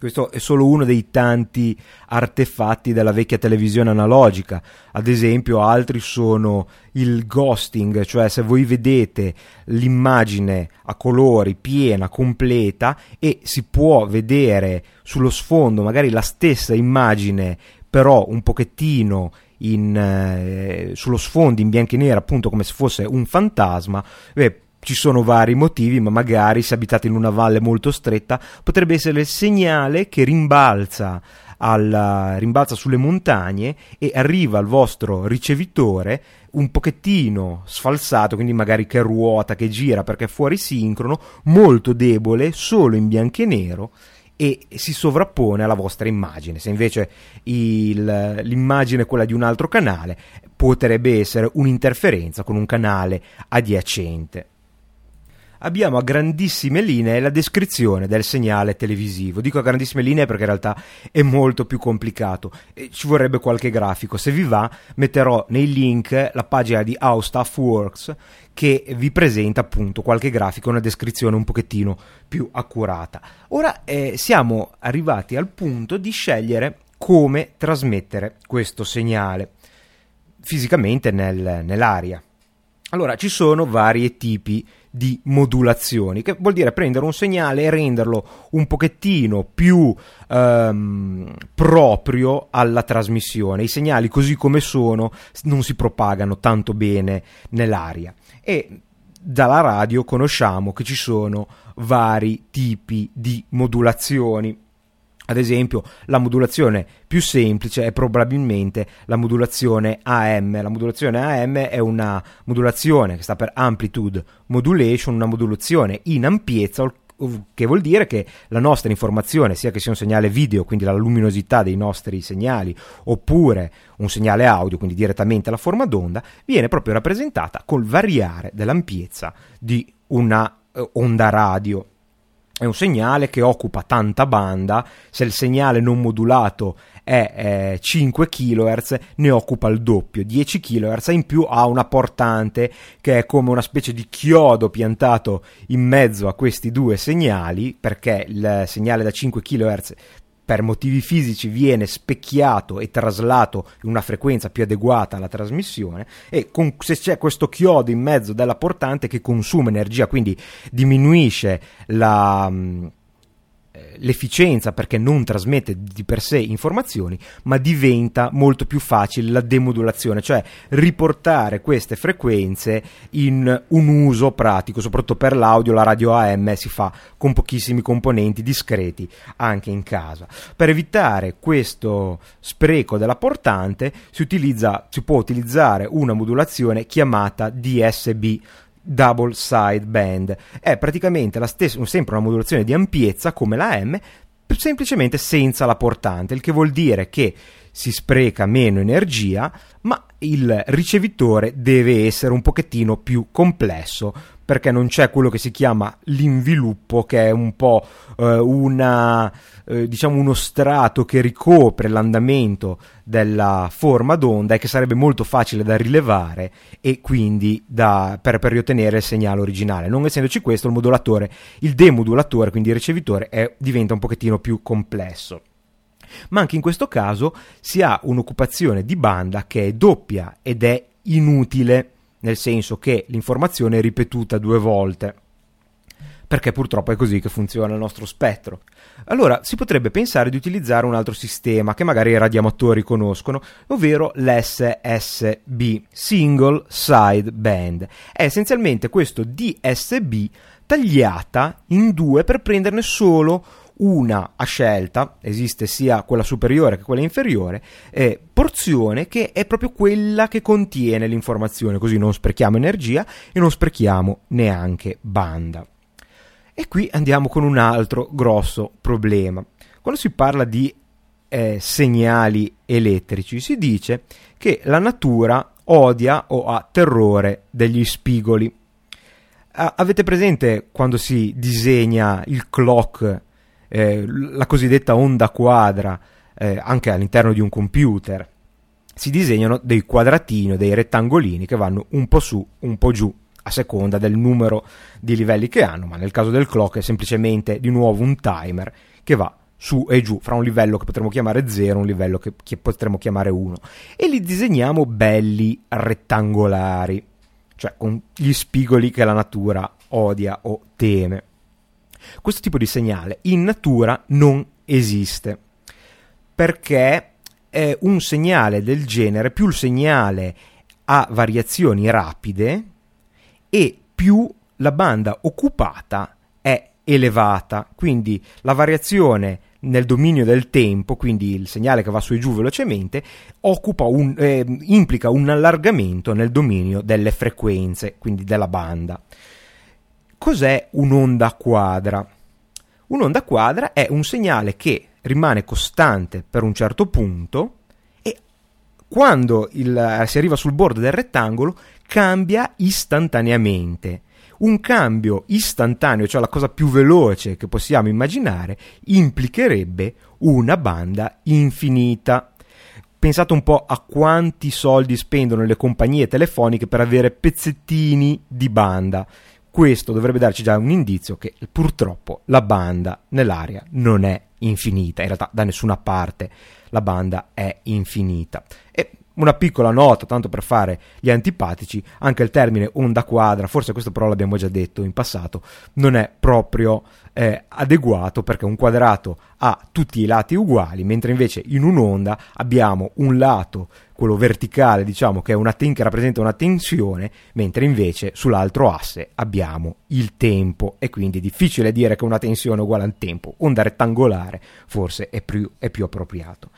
Speaker 2: Questo è solo uno dei tanti artefatti della vecchia televisione analogica. Ad esempio, altri sono il ghosting, cioè se voi vedete l'immagine a colori piena, completa e si può vedere sullo sfondo magari la stessa immagine, però un pochettino in, eh, sullo sfondo in bianco e nero, appunto come se fosse un fantasma, beh, ci sono vari motivi, ma magari se abitate in una valle molto stretta potrebbe essere il segnale che rimbalza, alla, rimbalza sulle montagne e arriva al vostro ricevitore un pochettino sfalsato, quindi magari che ruota, che gira perché è fuori sincrono, molto debole, solo in bianco e nero e si sovrappone alla vostra immagine. Se invece il, l'immagine è quella di un altro canale, potrebbe essere un'interferenza con un canale adiacente abbiamo a grandissime linee la descrizione del segnale televisivo. Dico a grandissime linee perché in realtà è molto più complicato e ci vorrebbe qualche grafico. Se vi va, metterò nei link la pagina di How Stuff Works che vi presenta appunto qualche grafico, una descrizione un pochettino più accurata. Ora eh, siamo arrivati al punto di scegliere come trasmettere questo segnale fisicamente nel, nell'aria. Allora, ci sono vari tipi di modulazioni, che vuol dire prendere un segnale e renderlo un pochettino più ehm, proprio alla trasmissione. I segnali così come sono non si propagano tanto bene nell'aria e dalla radio conosciamo che ci sono vari tipi di modulazioni ad esempio, la modulazione più semplice è probabilmente la modulazione AM. La modulazione AM è una modulazione che sta per amplitude modulation, una modulazione in ampiezza, che vuol dire che la nostra informazione, sia che sia un segnale video, quindi la luminosità dei nostri segnali, oppure un segnale audio, quindi direttamente la forma d'onda, viene proprio rappresentata col variare dell'ampiezza di una eh, onda radio è un segnale che occupa tanta banda, se il segnale non modulato è eh, 5 kHz ne occupa il doppio, 10 kHz in più ha una portante che è come una specie di chiodo piantato in mezzo a questi due segnali perché il segnale da 5 kHz per motivi fisici viene specchiato e traslato in una frequenza più adeguata alla trasmissione e con, se c'è questo chiodo in mezzo della portante che consuma energia, quindi diminuisce la l'efficienza perché non trasmette di per sé informazioni, ma diventa molto più facile la demodulazione, cioè riportare queste frequenze in un uso pratico, soprattutto per l'audio, la radio AM si fa con pochissimi componenti discreti anche in casa. Per evitare questo spreco della portante si, utilizza, si può utilizzare una modulazione chiamata DSB double side band. È praticamente la stessa, sempre una modulazione di ampiezza come la M, semplicemente senza la portante, il che vuol dire che si spreca meno energia, ma il ricevitore deve essere un pochettino più complesso perché non c'è quello che si chiama l'inviluppo, che è un po' eh, una, eh, diciamo uno strato che ricopre l'andamento della forma d'onda e che sarebbe molto facile da rilevare e quindi da, per, per riottenere il segnale originale. Non essendoci questo, il modulatore, il demodulatore, quindi il ricevitore, è, diventa un pochettino più complesso ma anche in questo caso si ha un'occupazione di banda che è doppia ed è inutile nel senso che l'informazione è ripetuta due volte perché purtroppo è così che funziona il nostro spettro. Allora si potrebbe pensare di utilizzare un altro sistema che magari i radioamatori conoscono, ovvero l'SSB, Single Side Band. È essenzialmente questo DSB tagliata in due per prenderne solo una a scelta, esiste sia quella superiore che quella inferiore, eh, porzione che è proprio quella che contiene l'informazione, così non sprechiamo energia e non sprechiamo neanche banda. E qui andiamo con un altro grosso problema. Quando si parla di eh, segnali elettrici si dice che la natura odia o ha terrore degli spigoli. avete presente quando si disegna il clock eh, la cosiddetta onda quadra eh, anche all'interno di un computer. Si disegnano dei quadratini, dei rettangolini che vanno un po' su, un po' giù, a seconda del numero di livelli che hanno, ma nel caso del clock è semplicemente di nuovo un timer che va su e giù, fra un livello che potremmo chiamare 0 e un livello che, che potremmo chiamare 1. E li disegniamo belli rettangolari, cioè con gli spigoli che la natura odia o teme. Questo tipo di segnale in natura non esiste perché è un segnale del genere, più il segnale ha variazioni rapide e più la banda occupata è elevata, quindi la variazione nel dominio del tempo, quindi il segnale che va su e giù velocemente, un, eh, implica un allargamento nel dominio delle frequenze, quindi della banda. Cos'è un'onda quadra? Un'onda quadra è un segnale che rimane costante per un certo punto e quando il, si arriva sul bordo del rettangolo cambia istantaneamente. Un cambio istantaneo, cioè la cosa più veloce che possiamo immaginare, implicherebbe una banda infinita. Pensate un po' a quanti soldi spendono le compagnie telefoniche per avere pezzettini di banda questo dovrebbe darci già un indizio che purtroppo la banda nell'aria non è infinita, in realtà da nessuna parte la banda è infinita. E una piccola nota, tanto per fare gli antipatici, anche il termine onda quadra, forse questo però l'abbiamo già detto in passato, non è proprio eh, adeguato perché un quadrato ha tutti i lati uguali, mentre invece in un'onda abbiamo un lato, quello verticale, diciamo, che, una ten- che rappresenta una tensione, mentre invece sull'altro asse abbiamo il tempo e quindi è difficile dire che una tensione è uguale al tempo. Onda rettangolare forse è più, è più appropriato.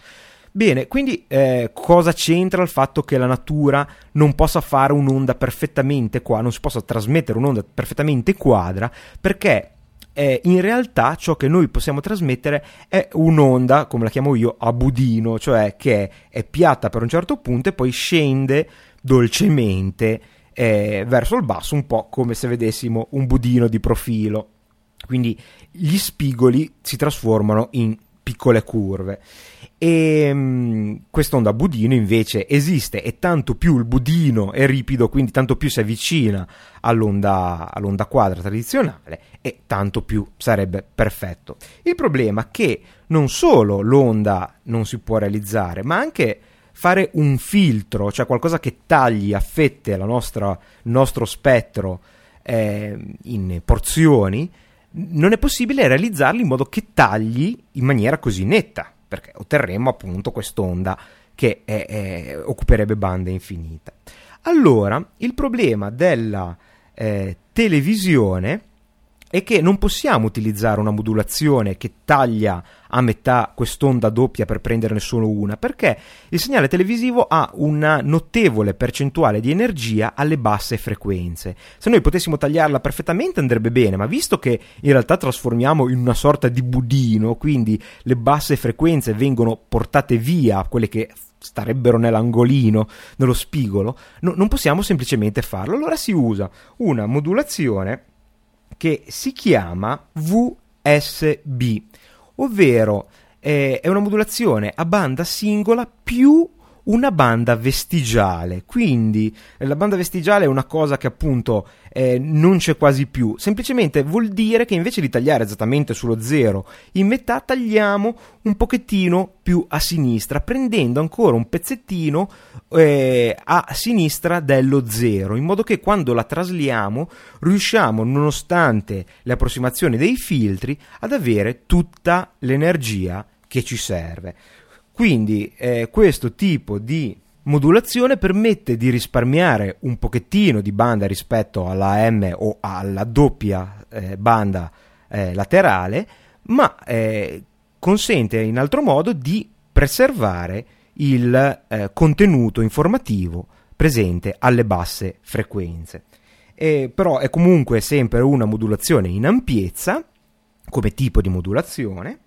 Speaker 2: Bene, quindi eh, cosa c'entra il fatto che la natura non possa fare un'onda perfettamente qua, non si possa trasmettere un'onda perfettamente quadra, perché eh, in realtà ciò che noi possiamo trasmettere è un'onda, come la chiamo io, a budino, cioè che è piatta per un certo punto e poi scende dolcemente eh, verso il basso, un po' come se vedessimo un budino di profilo. Quindi gli spigoli si trasformano in piccole curve. E um, quest'onda budino invece esiste e tanto più il budino è ripido, quindi tanto più si avvicina all'onda, all'onda quadra tradizionale e tanto più sarebbe perfetto. Il problema è che non solo l'onda non si può realizzare, ma anche fare un filtro, cioè qualcosa che tagli a fette il nostro spettro eh, in porzioni, non è possibile realizzarli in modo che tagli in maniera così netta, perché otterremmo appunto quest'onda che è, è, occuperebbe banda infinita. Allora, il problema della eh, televisione è che non possiamo utilizzare una modulazione che taglia a metà quest'onda doppia per prenderne solo una, perché il segnale televisivo ha una notevole percentuale di energia alle basse frequenze. Se noi potessimo tagliarla perfettamente andrebbe bene, ma visto che in realtà trasformiamo in una sorta di budino, quindi le basse frequenze vengono portate via, quelle che starebbero nell'angolino, nello spigolo, no, non possiamo semplicemente farlo. Allora si usa una modulazione che si chiama VSB, ovvero eh, è una modulazione a banda singola più una banda vestigiale. Quindi eh, la banda vestigiale è una cosa che appunto eh, non c'è quasi più. Semplicemente vuol dire che invece di tagliare esattamente sullo zero in metà, tagliamo un pochettino più a sinistra, prendendo ancora un pezzettino eh, a sinistra dello zero, in modo che quando la trasliamo riusciamo, nonostante le approssimazioni dei filtri, ad avere tutta l'energia che ci serve. Quindi eh, questo tipo di modulazione permette di risparmiare un pochettino di banda rispetto alla M o alla doppia eh, banda eh, laterale, ma eh, consente in altro modo di preservare il eh, contenuto informativo presente alle basse frequenze. E, però è comunque sempre una modulazione in ampiezza come tipo di modulazione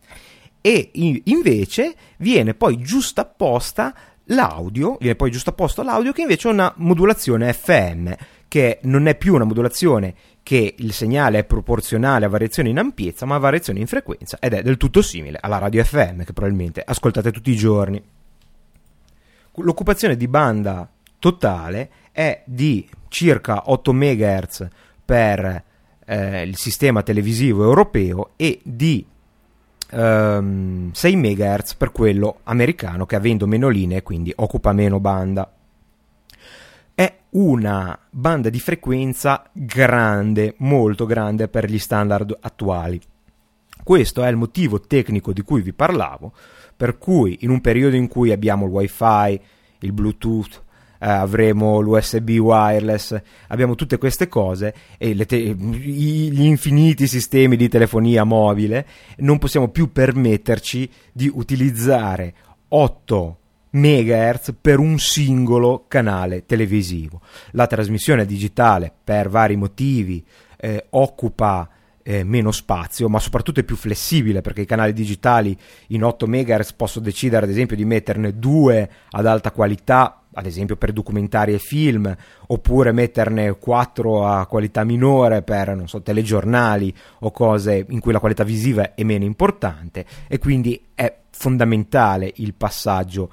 Speaker 2: e invece viene poi giustapposta l'audio, viene poi giustapposto l'audio che invece è una modulazione FM, che non è più una modulazione che il segnale è proporzionale a variazioni in ampiezza, ma a variazioni in frequenza ed è del tutto simile alla radio FM che probabilmente ascoltate tutti i giorni. L'occupazione di banda totale è di circa 8 MHz per eh, il sistema televisivo europeo e di ehm, 6 MHz per quello americano che avendo meno linee quindi occupa meno banda. È una banda di frequenza grande, molto grande per gli standard attuali. Questo è il motivo tecnico di cui vi parlavo, per cui in un periodo in cui abbiamo il wifi, il bluetooth, eh, avremo l'USB wireless, abbiamo tutte queste cose e te- gli infiniti sistemi di telefonia mobile, non possiamo più permetterci di utilizzare 8 MHz per un singolo canale televisivo. La trasmissione digitale per vari motivi eh, occupa eh, meno spazio, ma soprattutto è più flessibile perché i canali digitali in 8 MHz posso decidere ad esempio di metterne due ad alta qualità ad esempio per documentari e film, oppure metterne 4 a qualità minore per, non so, telegiornali o cose in cui la qualità visiva è meno importante e quindi è fondamentale il passaggio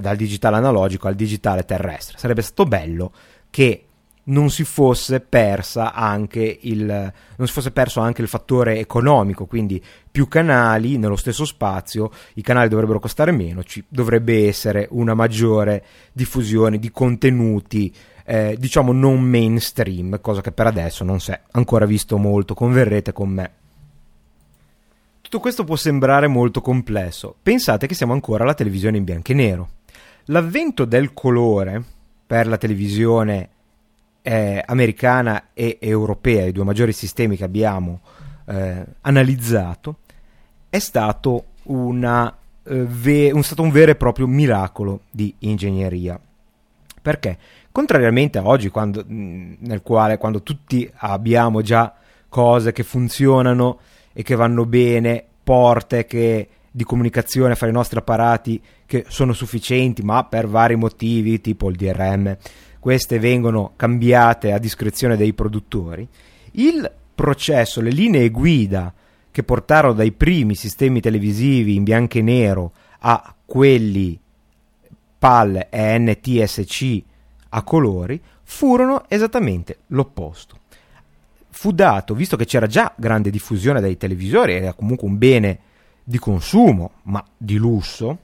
Speaker 2: dal digitale analogico al digitale terrestre. Sarebbe stato bello che non si fosse persa anche il non si fosse perso anche il fattore economico, quindi più canali nello stesso spazio, i canali dovrebbero costare meno, ci dovrebbe essere una maggiore diffusione di contenuti eh, diciamo non mainstream, cosa che per adesso non si è ancora visto molto, converrete con me. Tutto questo può sembrare molto complesso. Pensate che siamo ancora alla televisione in bianco e nero. L'avvento del colore per la televisione eh, americana e europea, i due maggiori sistemi che abbiamo eh, analizzato, è stato, una, eh, ve- un, stato un vero e proprio miracolo di ingegneria. Perché? Contrariamente a oggi, quando, nel quale quando tutti abbiamo già cose che funzionano e che vanno bene, porte che, di comunicazione fra i nostri apparati che sono sufficienti, ma per vari motivi, tipo il DRM, queste vengono cambiate a discrezione dei produttori, il processo, le linee guida che portarono dai primi sistemi televisivi in bianco e nero a quelli PAL e NTSC a colori furono esattamente l'opposto. Fu dato, visto che c'era già grande diffusione dai televisori, era comunque un bene di consumo, ma di lusso,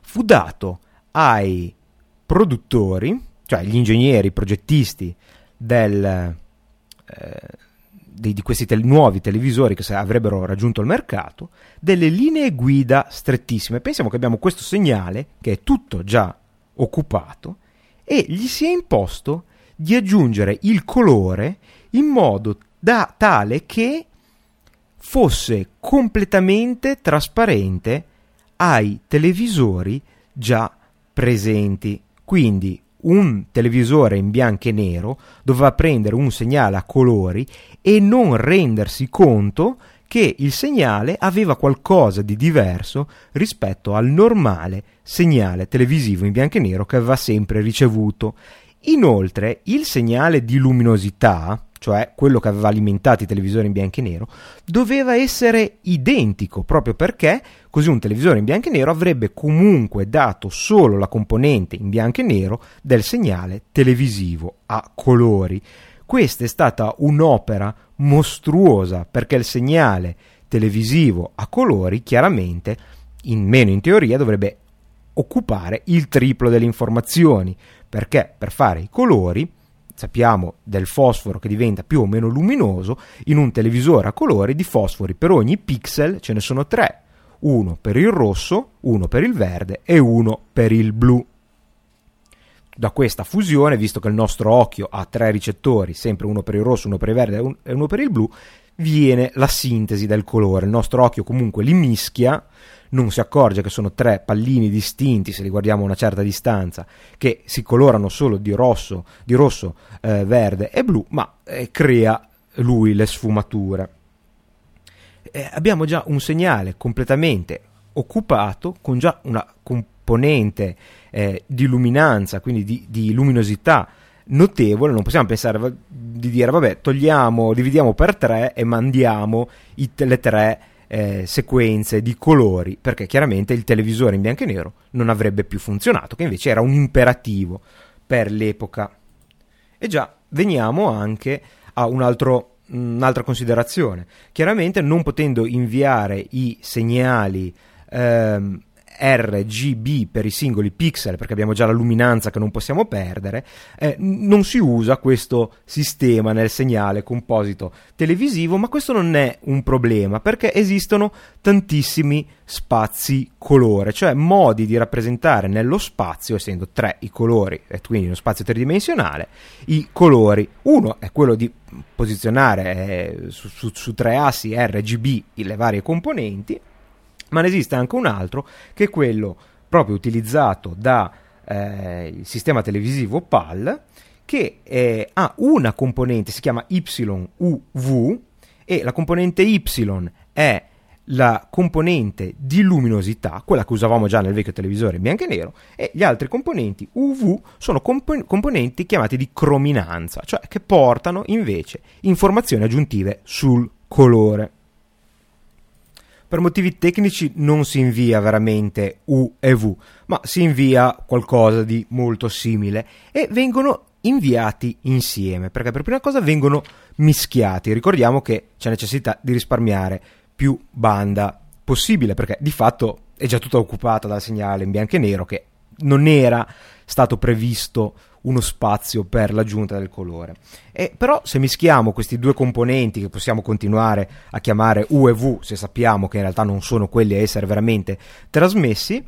Speaker 2: fu dato ai produttori cioè gli ingegneri, i progettisti del, eh, di, di, questi te- nuovi televisori che avrebbero raggiunto il mercato, delle linee guida strettissime. Pensiamo che abbiamo questo segnale che è tutto già occupato e gli si è imposto di aggiungere il colore in modo da tale che fosse completamente trasparente ai televisori già presenti. Quindi un televisore in bianco e nero doveva prendere un segnale a colori e non rendersi conto che il segnale aveva qualcosa di diverso rispetto al normale segnale televisivo in bianco e nero che aveva sempre ricevuto. Inoltre, il segnale di luminosità cioè quello che aveva alimentato i televisori in bianco e nero, doveva essere identico, proprio perché così un televisore in bianco e nero avrebbe comunque dato solo la componente in bianco e nero del segnale televisivo a colori. Questa è stata un'opera mostruosa perché il segnale televisivo a colori chiaramente, in meno in teoria, dovrebbe occupare il triplo delle informazioni, perché per fare i colori sappiamo del fosforo che diventa più o meno luminoso, in un televisore a colori di fosfori per ogni pixel ce ne sono tre, uno per il rosso, uno per il verde e uno per il blu. Da questa fusione, visto che il nostro occhio ha tre ricettori, sempre uno per il rosso, uno per il verde e uno per il blu, viene la sintesi del colore. Il nostro occhio comunque li mischia non si accorge che sono tre pallini distinti, se li guardiamo a una certa distanza, che si colorano solo di rosso, di rosso eh, verde e blu, ma eh, crea lui le sfumature. Eh, abbiamo già un segnale completamente occupato con già una componente eh, di luminanza, quindi di, di luminosità notevole, non possiamo pensare di dire vabbè togliamo, dividiamo per tre e mandiamo i, le tre eh, sequenze di colori, perché chiaramente il televisore in bianco e nero non avrebbe più funzionato, che invece era un imperativo per l'epoca. E già, veniamo anche a un altro un'altra considerazione. Chiaramente non potendo inviare i segnali ehm, RGB per i singoli pixel, perché abbiamo già la luminanza che non possiamo perdere, eh, non si usa questo sistema nel segnale composito televisivo, ma questo non è un problema perché esistono tantissimi spazi colore, cioè modi di rappresentare nello spazio, essendo tre i colori, e quindi uno spazio tridimensionale, i colori. Uno è quello di posizionare eh, su, su, su tre assi RGB le varie componenti, ma ne esiste anche un altro che è quello proprio utilizzato dal eh, sistema televisivo PAL che eh, ha una componente, si chiama YUV e la componente Y è la componente di luminosità, quella che usavamo già nel vecchio televisore bianco e nero, e gli altri componenti UV sono comp- componenti chiamati di crominanza, cioè che portano invece informazioni aggiuntive sul colore. Per motivi tecnici non si invia veramente U e V, ma si invia qualcosa di molto simile e vengono inviati insieme, perché per prima cosa vengono mischiati. Ricordiamo che c'è necessità di risparmiare più banda possibile, perché di fatto è già tutta occupata dal segnale in bianco e nero che non era stato previsto uno spazio per l'aggiunta del colore. E però se mischiamo questi due componenti che possiamo continuare a chiamare U e V, se sappiamo che in realtà non sono quelli a essere veramente trasmessi,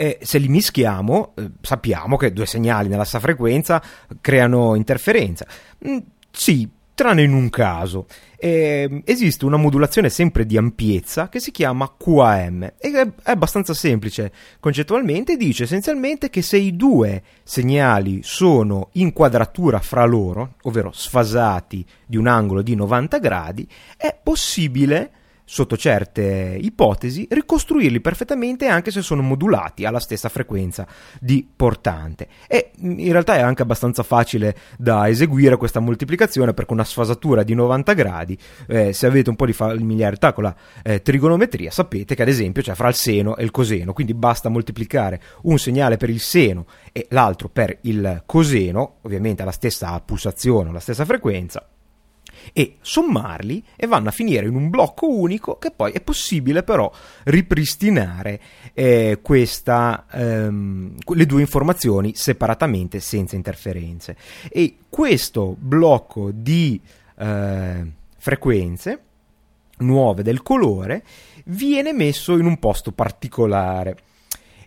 Speaker 2: e se li mischiamo eh, sappiamo che due segnali nella stessa frequenza creano interferenza. Mm, sì, tranne in un caso. Eh, esiste una modulazione sempre di ampiezza che si chiama QAM e è, abbastanza semplice concettualmente, dice essenzialmente che se i due segnali sono in quadratura fra loro, ovvero sfasati di un angolo di 90 gradi, è possibile sotto certe ipotesi, ricostruirli perfettamente anche se sono modulati alla stessa frequenza di portante. E mm, in realtà è anche abbastanza facile da eseguire questa moltiplicazione perché una sfasatura di 90 gradi, eh, se avete un po' di familiarità con la eh, trigonometria, sapete che ad esempio c'è fra il seno e il coseno, quindi basta moltiplicare un segnale per il seno e l'altro per il coseno, ovviamente alla stessa pulsazione, alla stessa frequenza, e sommarli e vanno a finire in un blocco unico che poi è possibile però ripristinare eh, questa, ehm, le due informazioni separatamente senza interferenze. E questo blocco di eh, frequenze nuove del colore viene messo in un posto particolare.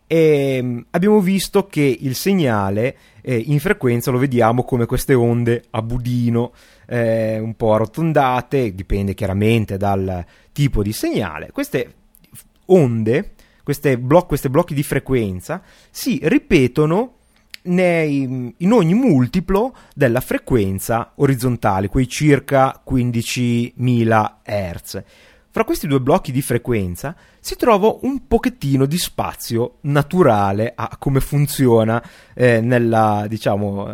Speaker 2: E ehm, abbiamo visto che il segnale eh, in frequenza lo vediamo come queste onde a budino eh, un po' arrotondate, dipende chiaramente dal tipo di segnale. Queste onde, queste, blo- questi blocchi di frequenza, si ripetono nei, in ogni multiplo della frequenza orizzontale, quei circa 15.000 Hz. Fra questi due blocchi di frequenza si trova un pochettino di spazio naturale a come funziona eh, nella, diciamo,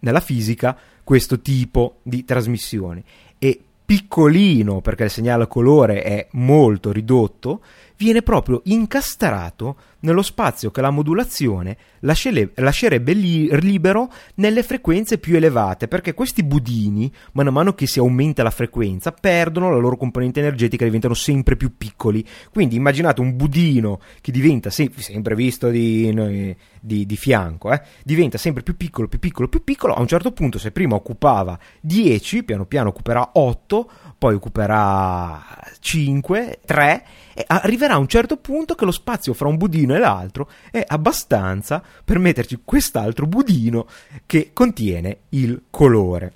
Speaker 2: nella fisica questo tipo di trasmissioni. E piccolino, perché il segnale a colore è molto ridotto, viene proprio incastrato nello spazio che la modulazione lascerebbe libero nelle frequenze più elevate, perché questi budini, man mano che si aumenta la frequenza, perdono la loro componente energetica e diventano sempre più piccoli. Quindi immaginate un budino che diventa se- sempre visto di, di, di fianco, eh, diventa sempre più piccolo, più piccolo, più piccolo. A un certo punto, se prima occupava 10, piano piano occuperà 8, poi occuperà 5, 3 e arriverà a un certo punto che lo spazio fra un budino e l'altro è abbastanza per metterci quest'altro budino che contiene il colore.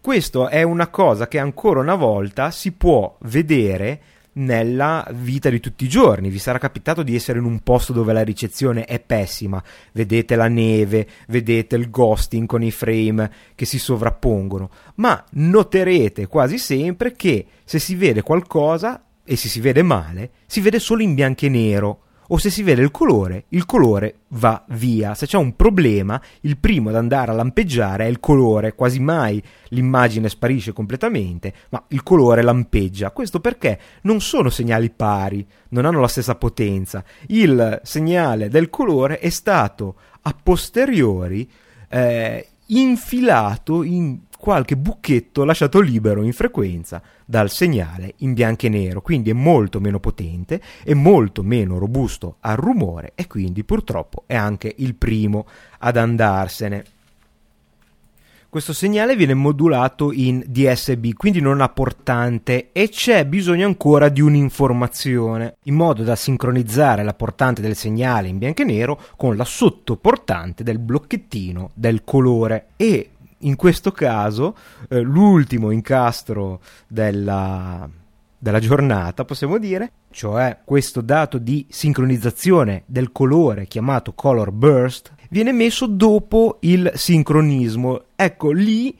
Speaker 2: Questo è una cosa che ancora una volta si può vedere nella vita di tutti i giorni. Vi sarà capitato di essere in un posto dove la ricezione è pessima, vedete la neve, vedete il ghosting con i frame che si sovrappongono, ma noterete quasi sempre che se si vede qualcosa e se si vede male, si vede solo in bianco e nero o se si vede il colore, il colore va via. Se c'è un problema, il primo ad andare a lampeggiare è il colore, quasi mai l'immagine sparisce completamente, ma il colore lampeggia. Questo perché non sono segnali pari, non hanno la stessa potenza. Il segnale del colore è stato a posteriori eh, infilato in qualche buchetto lasciato libero in frequenza dal segnale in bianco e nero, quindi è molto meno potente, è molto meno robusto al rumore e quindi purtroppo è anche il primo ad andarsene. Questo segnale viene modulato in DSB, quindi non ha portante e c'è bisogno ancora di un'informazione, in modo da sincronizzare la portante del segnale in bianco e nero con la sottoportante del blocchettino del colore e in questo caso eh, l'ultimo incastro della, della giornata, possiamo dire, cioè questo dato di sincronizzazione del colore chiamato color burst, viene messo dopo il sincronismo. Ecco, lì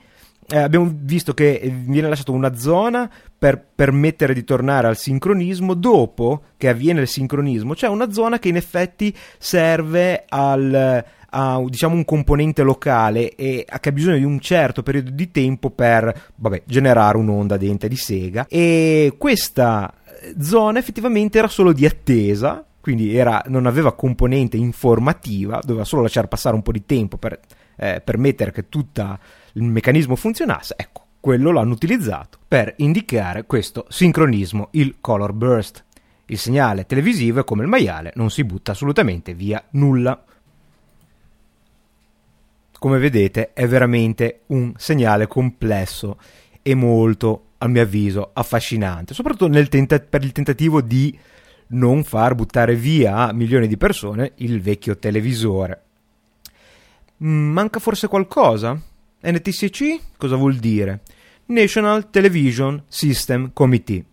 Speaker 2: eh, abbiamo visto che viene lasciata una zona per permettere di tornare al sincronismo. Dopo che avviene il sincronismo, c'è una zona che in effetti serve al, a diciamo, un componente locale e che ha bisogno di un certo periodo di tempo per vabbè, generare un'onda dente di sega. E questa zona effettivamente era solo di attesa quindi era, non aveva componente informativa, doveva solo lasciare passare un po' di tempo per eh, permettere che tutto il meccanismo funzionasse. Ecco, quello l'hanno utilizzato per indicare questo sincronismo, il color burst. Il segnale televisivo è come il maiale, non si butta assolutamente via nulla. Come vedete è veramente un segnale complesso e molto, a mio avviso, affascinante, soprattutto tenta- per il tentativo di non far buttare via a milioni di persone il vecchio televisore. Mm, manca forse qualcosa? NTSC cosa vuol dire? National Television System Committee.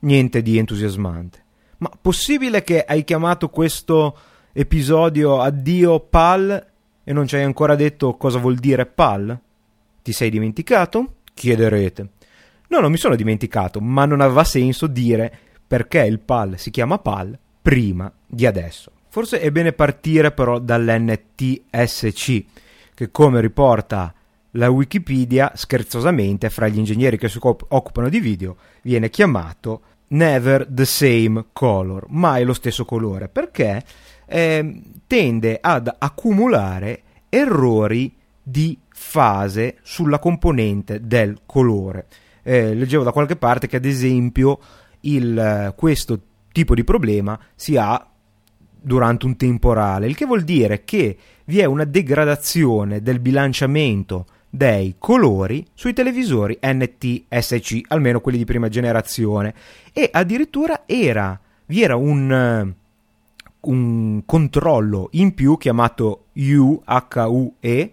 Speaker 2: Niente di entusiasmante. Ma possibile che hai chiamato questo episodio Addio PAL e non ci hai ancora detto cosa vuol dire PAL? Ti sei dimenticato? Chiederete. No, non mi sono dimenticato, ma non aveva senso dire perché il PAL si chiama PAL prima di adesso. Forse è bene partire però dall'NTSC, che come riporta la Wikipedia, scherzosamente, fra gli ingegneri che si occupano di video, viene chiamato Never the Same Color, mai lo stesso colore, perché eh, tende ad accumulare errori di fase sulla componente del colore. Eh, leggevo da qualche parte che ad esempio il, questo tipo di problema si ha durante un temporale, il che vuol dire che vi è una degradazione del bilanciamento dei colori sui televisori NTSC, almeno quelli di prima generazione, e addirittura era, vi era un, un controllo in più chiamato UHUE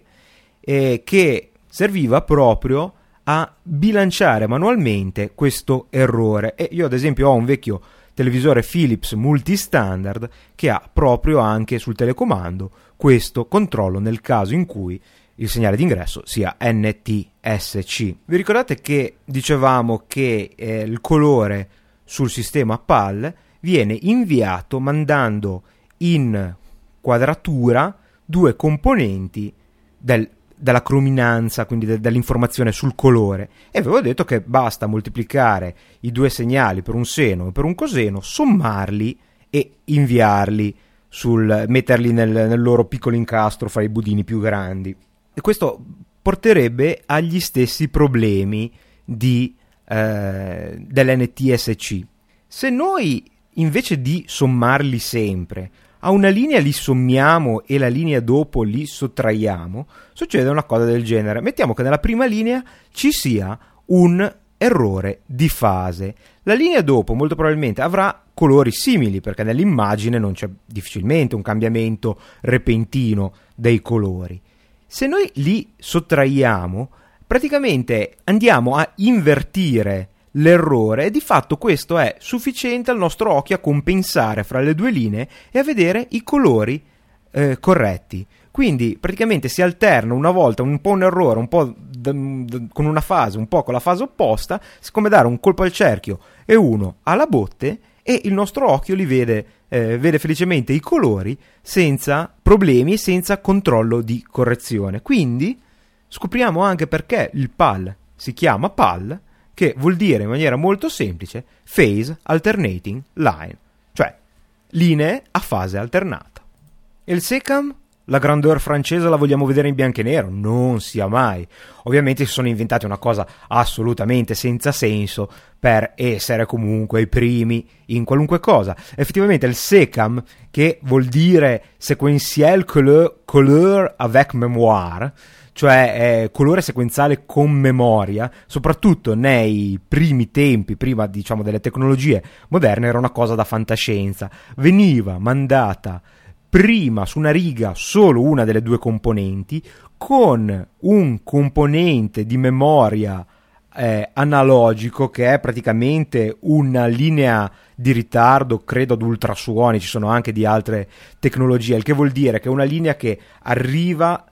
Speaker 2: eh, che serviva proprio a bilanciare manualmente questo errore e io ad esempio ho un vecchio televisore Philips multistandard che ha proprio anche sul telecomando questo controllo nel caso in cui il segnale d'ingresso sia NTSC. Vi ricordate che dicevamo che eh, il colore sul sistema PAL viene inviato mandando in quadratura due componenti del dalla crominanza, quindi de- dall'informazione sul colore. E avevo detto che basta moltiplicare i due segnali per un seno e per un coseno, sommarli e inviarli, sul, metterli nel, nel loro piccolo incastro fra i budini più grandi. E questo porterebbe agli stessi problemi di, eh, dell'NTSC. Se noi invece di sommarli sempre a una linea li sommiamo e la linea dopo li sottraiamo, succede una cosa del genere. Mettiamo che nella prima linea ci sia un errore di fase. La linea dopo molto probabilmente avrà colori simili perché nell'immagine non c'è difficilmente un cambiamento repentino dei colori. Se noi li sottraiamo, praticamente andiamo a invertire l'errore e di fatto questo è sufficiente al nostro occhio a compensare fra le due linee e a vedere i colori eh, corretti. Quindi praticamente si alterna una volta un po' un errore, un po' d- d- con una fase, un po' con la fase opposta, come dare un colpo al cerchio e uno alla botte e il nostro occhio li vede, eh, vede felicemente i colori senza problemi e senza controllo di correzione. Quindi scopriamo anche perché il PAL si chiama PAL che vuol dire in maniera molto semplice phase alternating line, cioè linee a fase alternata. E il SECAM la grandeur francese la vogliamo vedere in bianco e nero? Non sia mai. Ovviamente si sono inventati una cosa assolutamente senza senso per essere comunque i primi in qualunque cosa. Effettivamente il SECAM, che vuol dire Sequentiel Couleur, couleur avec Mémoire, cioè eh, colore sequenziale con memoria, soprattutto nei primi tempi, prima diciamo delle tecnologie moderne, era una cosa da fantascienza. Veniva mandata prima su una riga solo una delle due componenti con un componente di memoria eh, analogico che è praticamente una linea di ritardo credo ad ultrasuoni ci sono anche di altre tecnologie il che vuol dire che è una linea che arriva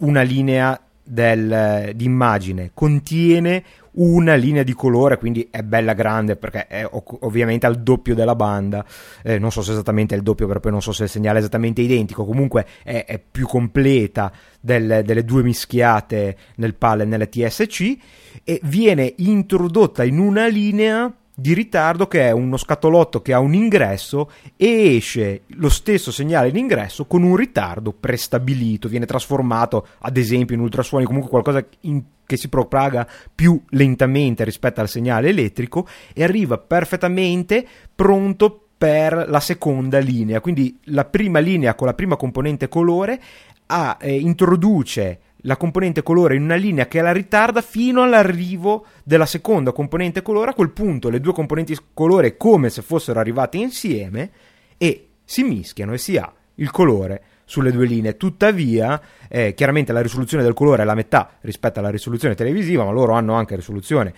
Speaker 2: una linea del, di immagine. Contiene una linea di colore, quindi è bella grande perché è ovviamente al doppio della banda, eh, non so se esattamente è il doppio, però poi non so se il segnale è esattamente identico, comunque è, è più completa del, delle due mischiate nel PAL e nelle TSC e viene introdotta in una linea di ritardo che è uno scatolotto che ha un ingresso e esce lo stesso segnale in ingresso con un ritardo prestabilito, viene trasformato ad esempio in ultrasuoni, comunque qualcosa in, che si propaga più lentamente rispetto al segnale elettrico e arriva perfettamente pronto per la seconda linea, quindi la prima linea con la prima componente colore ha, eh, introduce la componente colore in una linea che la ritarda fino all'arrivo della seconda componente colore. A quel punto le due componenti colore come se fossero arrivate insieme e si mischiano e si ha il colore sulle due linee. Tuttavia, eh, chiaramente la risoluzione del colore è la metà rispetto alla risoluzione televisiva, ma loro hanno anche risoluzione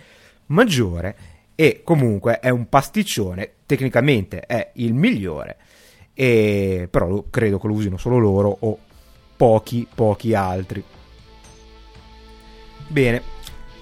Speaker 2: maggiore e comunque è un pasticcione, tecnicamente è il migliore, e, però credo che lo usino solo loro o pochi, pochi altri. Bene,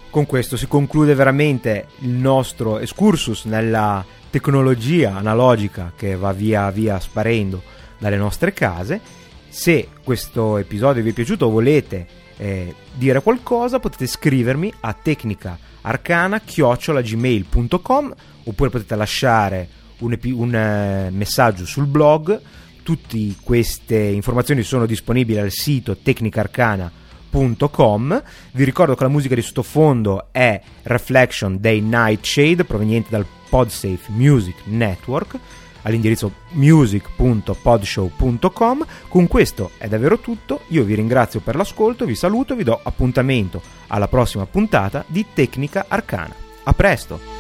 Speaker 2: con questo si conclude veramente il nostro excursus nella tecnologia analogica che va via via sparendo dalle nostre case. Se questo episodio vi è piaciuto o volete eh, dire qualcosa, potete scrivermi a tecnicaarcana-gmail.com oppure potete lasciare un, epi- un eh, messaggio sul blog. Tutte queste informazioni sono disponibili al sito tecnicaarcana.com www.radioticino.com. Vi ricordo che la musica di sottofondo è Reflection dei Nightshade proveniente dal Podsafe Music Network all'indirizzo music.podshow.com. Con questo è davvero tutto. Io vi ringrazio per l'ascolto, vi saluto, vi do appuntamento alla prossima puntata di Tecnica Arcana. A presto!